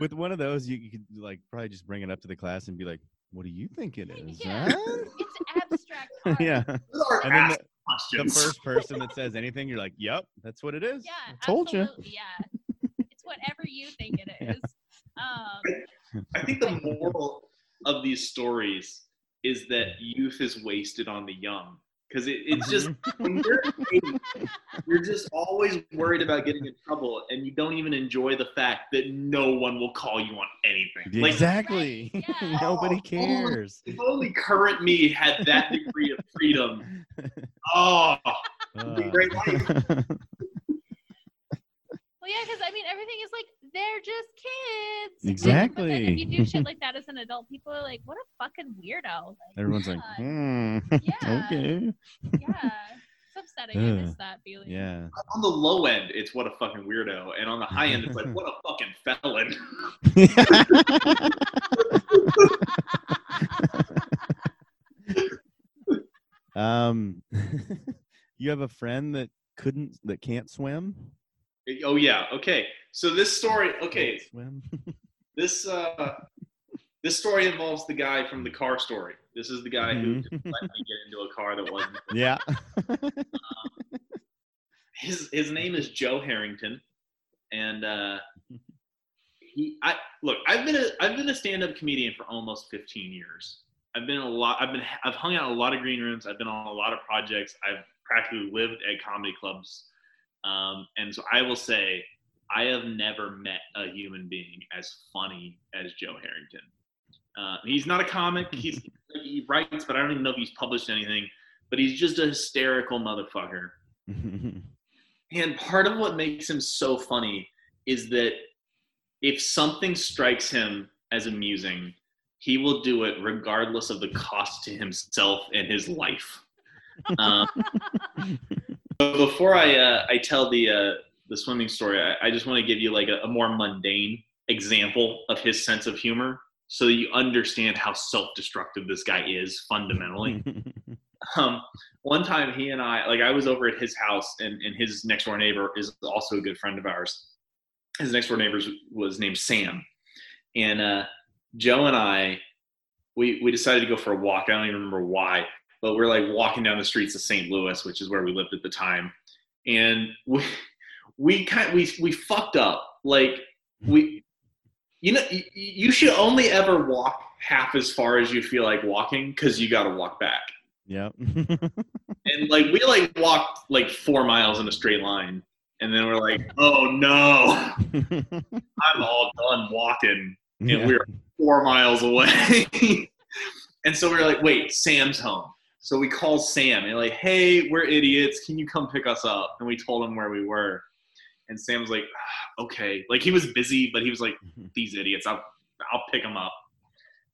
With one of those, you, you could like probably just bring it up to the class and be like, "What do you think it is?" Yeah. huh?" It's abstract art. yeah. And then ass the, the first person that says anything, you're like, "Yep, that's what it is." Yeah, I told you. Yeah, it's whatever you think it is. Yeah. is. Um, I think the moral of these stories is that youth is wasted on the young. Because it, it's just when you're eight, you're just always worried about getting in trouble, and you don't even enjoy the fact that no one will call you on anything. Like exactly. Right, yeah. Nobody Oh, cares. if only current me had that degree of freedom. Oh, Uh, be great life. well, yeah, because I mean, everything is like they're just kids. But then Exactly. if you do shit like that as an adult, people are like, "What a fucking weirdo!" Like, Everyone's like, God. hmm, Yeah. okay. yeah, it's upsetting. I miss that feeling. Yeah. on the low end, it's what a fucking weirdo, and on the high end, it's like what a fucking felon. um, you have a friend that couldn't, that can't swim. Oh yeah, okay. So this story, okay, this uh, this story involves the guy from the car story. This is the guy who Mhm. just let me get into a car that wasn't. yeah. His his name is Joe Harrington, and uh, he I look. I've been a I've been a stand up comedian for almost 15 years. I've been a lot. I've been I've hung out a lot of green rooms. I've been on a lot of projects. I've practically lived at comedy clubs, um, and so I will say I have never met a human being as funny as Joe Harrington. Uh, he's not a comic. He's he writes, but I don't even know if he's published anything. But he's just a hysterical motherfucker. And part of what makes him so funny is that if something strikes him as amusing, he will do it regardless of the cost to himself and his life. Um, but before I uh, I tell the uh, the swimming story, I, I just want to give you like a, a more mundane example of his sense of humor, so that you understand how self-destructive this guy is fundamentally um, one time he and I, like I was over at his house and, and his next door neighbor is also a good friend of ours. His next door neighbor was named Sam. And uh, Joe and I, we, we decided to go for a walk. I don't even remember why, but we're like walking down the streets of St. Louis, which is where we lived at the time. And we, we kind we, we fucked up. Like hmm. we, you know, you, you should only ever walk half as far as you feel like walking because you got to walk back Yeah. and like we like walked like four miles in a straight line And then we're like, oh no, I'm all done walking. And Yeah. we were four miles away. and so we're like, wait, Sam's home. So we called Sam and like, hey, we're idiots. Can you come pick us up? And we told him where we were. And Sam was like, "Ah, okay. Like he was busy, but he was like, these idiots, I'll I'll pick them up.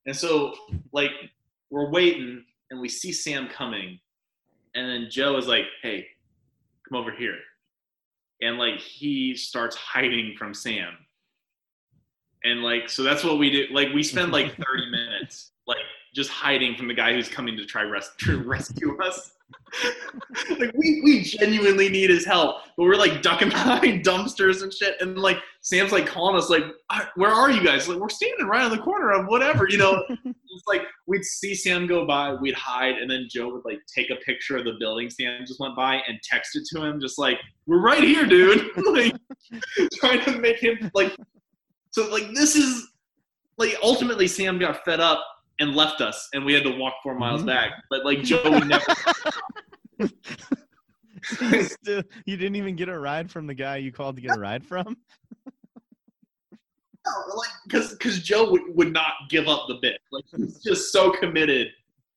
And so like we're waiting and we see Sam coming. And then Joe is like, hey, come over here. And like he starts hiding from Sam. And like so that's what we do. Like we spend like 30 minutes like just hiding from the guy who's coming to try res- to rescue us. like we, we genuinely need his help, but we're like ducking behind dumpsters and shit. And like Sam's like calling us, like, "Ah, "Where are you guys?" Like we're standing right on the corner of whatever, you know. it's like we'd see Sam go by, we'd hide, and then Joe would like take a picture of the building Sam just went by and text it to him, just like, "We're right here, dude." like trying to make him like. So like this is like ultimately Sam got fed up and left us, and we had to walk four miles Mhm. back. But like Joe would never. you, still, you didn't even get a ride from the guy you called to get a ride from? No, like because because Joe would, would not give up the bit. Like he's just so committed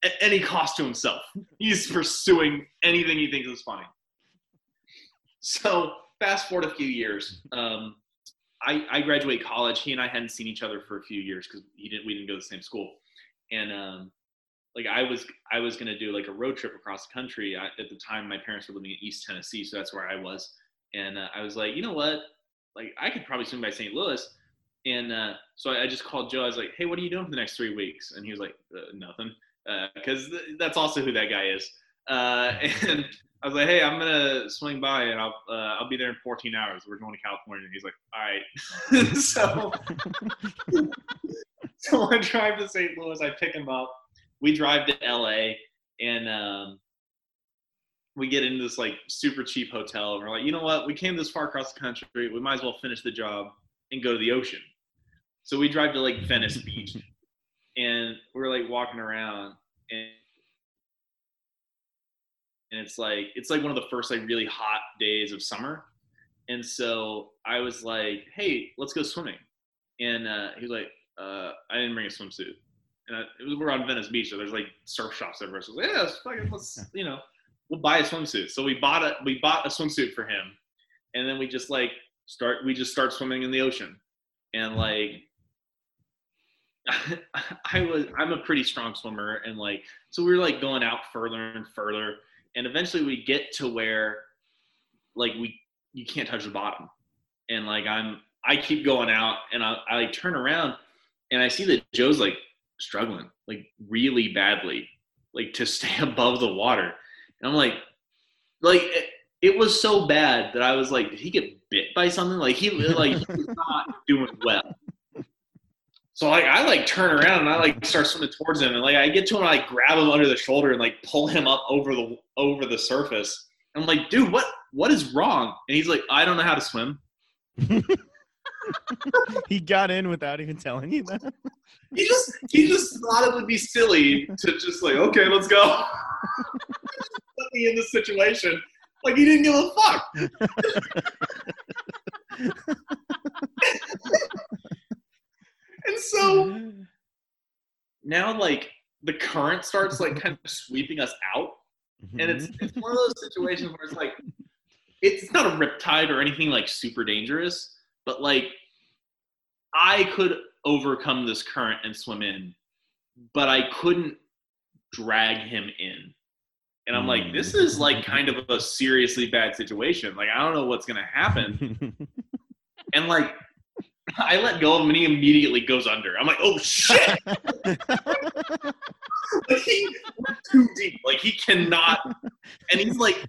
at any cost to himself. He's pursuing anything he thinks is funny. So fast forward a few years. Um, I, I graduate college. He and I hadn't seen each other for a few years because he didn't we didn't go to the same school. And um, like I was I was gonna do like a road trip across the country. I, at the time, my parents were living in East Tennessee, so that's where I was. And uh, I was like, you know what? Like I could probably swing by St. Louis. And uh, so I, I just called Joe. I was like, "Hey, what are you doing for the next three weeks?" And he was like, uh, "Nothing," because th- that's also who that guy is. Uh, and I was like, "Hey, I'm gonna swing by, and I'll uh, I'll be there in 14 hours. We're going to California." And he's like, "All right." so so I drive to St. Louis. I pick him up. We drive to LA, and um, we get into this like super cheap hotel. And we're like, you know what? We came this far across the country. We might as well finish the job and go to the ocean. So we drive to like Venice Beach, and we're like walking around, and and it's like it's like one of the first like really hot days of summer. And so I was like, "Hey, let's go swimming." And uh, he was like, uh, "I didn't bring a swimsuit." And I, it was, we're on Venice Beach, so there's like surf shops everywhere. So I was like, "Yeah, let's, fucking, let's you know, we'll buy a swimsuit." So we bought a we bought a swimsuit for him, and then we just like start we just start swimming in the ocean, and like I was I'm a pretty strong swimmer, and like so we were like going out further and further, and eventually we get to where like we you can't touch the bottom, and like I'm I keep going out, and I I like turn around, and I see that Joe's like struggling like really badly, like to stay above the water, and I'm like like. It, it was so bad that I was like, did he get bit by something? Like he like he was not doing well. So like I like turn around and I like start swimming towards him and like I get to him and I like grab him under the shoulder and like pull him up over the over the surface. And I'm like, dude, what what is wrong? And he's like, I don't know how to swim. he got in without even telling you that. He just he just thought it would be silly to just like, okay, let's go. Put me in this situation. Like he didn't give a fuck. and so now like the current starts like kind of sweeping us out. and it's it's one of those situations where it's like it's not a riptide or anything like super dangerous, but like I could overcome this current and swim in, but I couldn't drag him in. And I'm like, this is like mm. kind of a seriously bad situation. Like I don't know what's gonna happen. And like I let go of him and he immediately goes under. I'm like, oh shit! like he went too deep. Like he cannot. And he's like,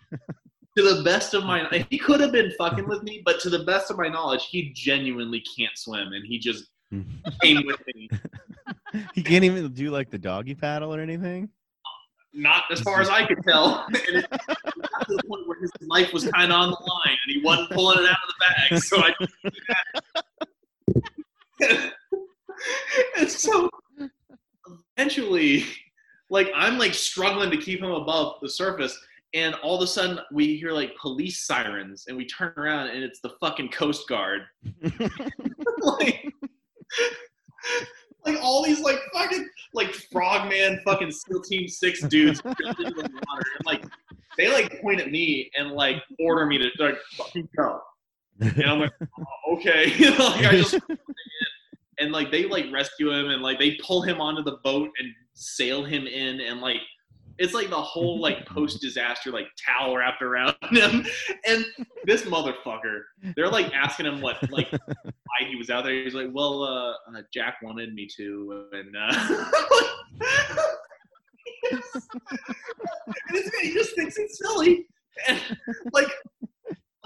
to the best of my, he could have been fucking with me, but to the best of my knowledge, he genuinely can't swim, and he just came with me. he can't even do like the doggy paddle or anything. Not as far as I could tell. And it got to the point where his life was kind of on the line, and he wasn't pulling it out of the bag. So I. and so eventually, like I'm like struggling to keep him above the surface, and all of a sudden we hear like police sirens, and we turn around and it's the fucking Coast Guard. like, like all these like fucking like frogman fucking SEAL Team Six dudes the and like they like point at me and like order me to like fucking go. And I'm like, oh, okay, like I just and like they like rescue him and like they pull him onto the boat and sail him in and like it's like the whole like post disaster like towel wrapped around him. And this motherfucker they're like asking him what like why he was out there. He's like well uh, uh jack wanted me to and uh and this guy he just thinks it's silly. And like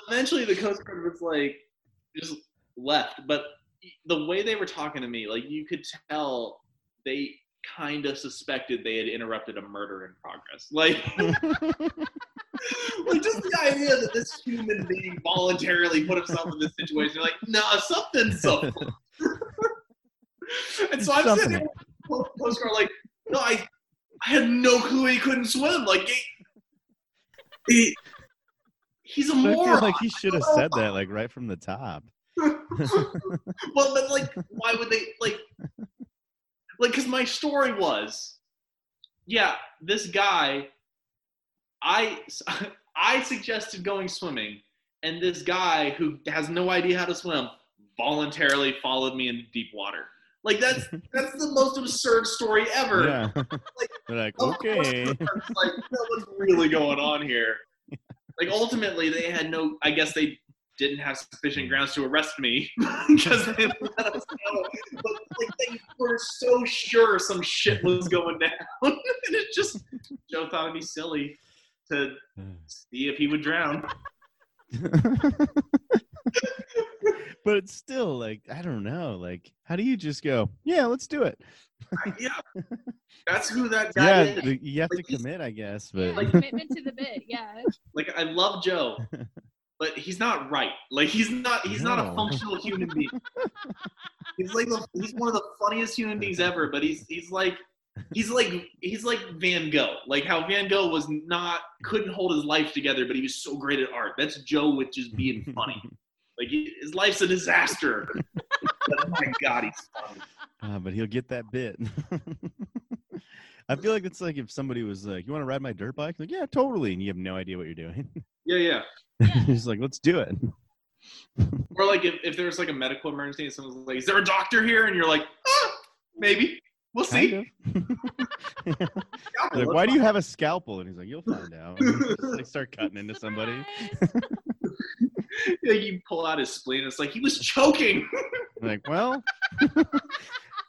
eventually the coast guard was like just left. But the way they were talking to me like you could tell they kind of suspected they had interrupted a murder in progress. Like like just the idea that this human being voluntarily put himself in this situation you're like nah something's up. And so i'm sitting there postcard like no i i had no clue he couldn't swim. Like he, he he's a feel moron. like he should have said that like right from the top. well, but like, why would they like, like? Because my story was, yeah, this guy, I, I suggested going swimming, and this guy who has no idea how to swim voluntarily followed me into deep water. Like that's that's the most absurd story ever. Yeah. They're like, okay. like, what's really going on here? Like, ultimately, they had no. I guess they didn't have sufficient hmm. grounds to arrest me because they let us know. But like, they were so sure some shit was going down, and it just Joe thought it'd be silly to hmm. see if he would drown. but it's still like I don't know. Like, how do you just go? Yeah, let's do it. yeah, that's who that guy Yeah, is. you have Like, to commit, I guess. Yeah, But commitment to the bit. Yeah. Like, I love Joe. But he's not right. Like he's not. He's not a functional human being. He's like the, he's one of the funniest human beings ever, but he's he's like he's like he's like Van Gogh. Like how Van Gogh was not couldn't hold his life together, but he was so great at art. That's Joe with just being funny. Like he, his life's a disaster. but my God, he's funny. Uh, but he'll get that bit. I feel like it's like if somebody was like, "You want to ride my dirt bike?" Like, yeah, totally, and you have no idea what you're doing. Yeah, yeah. Yeah. He's like, "Let's do it." Or like if, if there's like a medical emergency and someone's like, "Is there a doctor here?" and you're like, ah, "Maybe, we'll see." Kind of. like, why do you have a scalpel? And he's like, "You'll find out." And just, like start cutting into somebody. Surprise. Like you pull out his spleen. It's like he was choking. Like, well,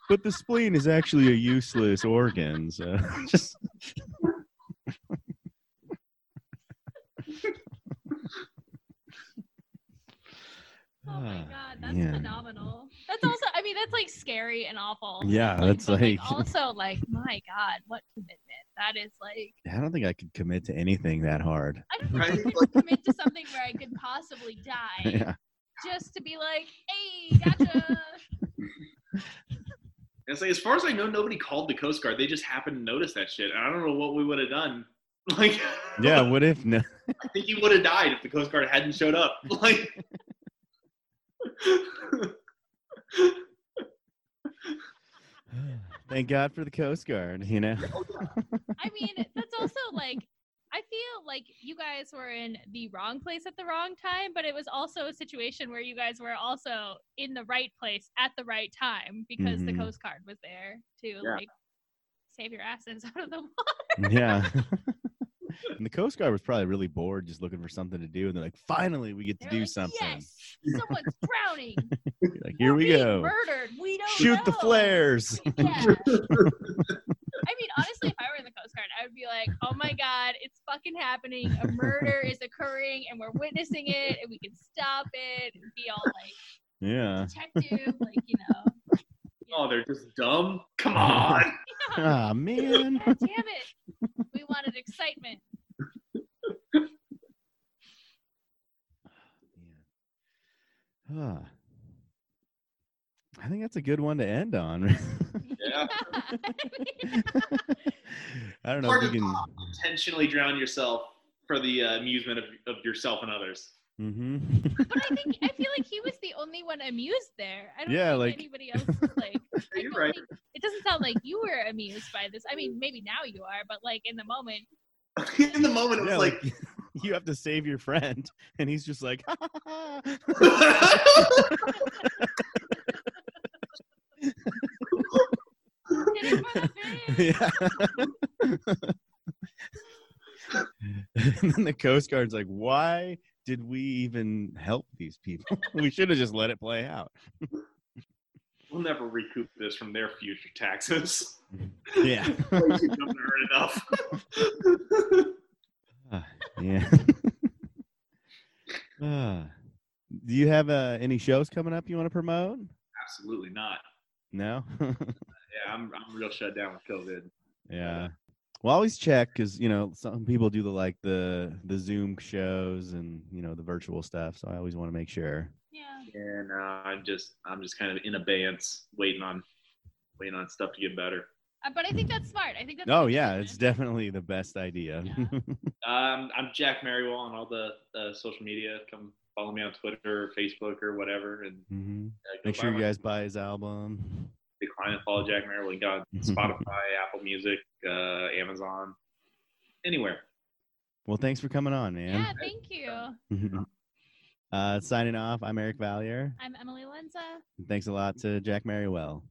but the spleen is actually a useless organ. So just Oh my Ah, god, that's man. phenomenal. That's also, I mean, that's like scary and awful. Yeah, Like, that's but, like- also like, my god, what commitment? That is like, I don't think I could commit to anything that hard. I don't know Right? I could commit to something where I could possibly die Yeah. just to be like, hey, gotcha. And it's like, as far as I know, nobody called the Coast Guard. They just happened to notice that shit. And I don't know what we would have done. Like, Yeah. What if no? I think he would have died if the Coast Guard hadn't showed up. Like, Thank God for the Coast Guard. You know. I mean, that's also like, I feel like you guys were in the wrong place at the wrong time, but it was also a situation where you guys were also in the right place at the right time because Mhm. the Coast Guard was there to Yeah. like save your asses out of the water. Yeah. and the Coast Guard was probably really bored, just looking for something to do, and they're like, "Finally, we get to They're do like, something." Yes, someone's drowning. Like, here We're we go. Murdered. We don't Shoot the flares. Yeah. I mean, honestly, if I were in the Coast Guard, I would be like, "Oh my God, it's fucking happening! A murder is occurring, and we're witnessing it, and we can stop it." And be all like yeah. detective, like you know. oh, they're just dumb? Come on. Ah man. God damn it! We wanted excitement. Ah. I think that's a good one to end on. Yeah. I don't know Hard if to we can. Intentionally drown yourself for the uh, amusement of, of yourself and others. Mm-hmm. But I think I feel like he was the only one amused there. I don't Yeah, think like- anybody else was like. You're right. think- it doesn't sound like you were amused by this. I mean, maybe now you are, but like in the moment, in the moment, it was Yeah, like, like you have to save your friend, and he's just like, did it for the fans. Yeah. and then the Coast Guard's like, why did we even help these people? we should have just let it play out. we'll never recoup this from their future taxes. Yeah. You've never earned enough. Ah, yeah. Ah. do you have uh, any shows coming up you want to promote? Absolutely not. No. Yeah, I'm I'm real shut down with COVID. yeah. Well, always check because you know some people do the like the the Zoom shows and you know the virtual stuff. So I always want to make sure. Yeah. And uh, I'm just I'm just kind of in abeyance, waiting on waiting on stuff to get better. Uh, but I think that's smart. I think that's. a Oh yeah, it's definitely the best idea. Um, I'm Jack Merriwell on all the uh, social media. Come follow me on Twitter, or Facebook, or whatever, and hmm uh, Make sure you my- guys buy his album. decline and follow Jack Merriwell. You got Spotify, Apple Music, uh, Amazon, anywhere. Well, thanks for coming on, man. Yeah. Thank you. uh, signing off. I'm Eric Valier. I'm Emily Lenza. Thanks a lot to Jack Merriwell.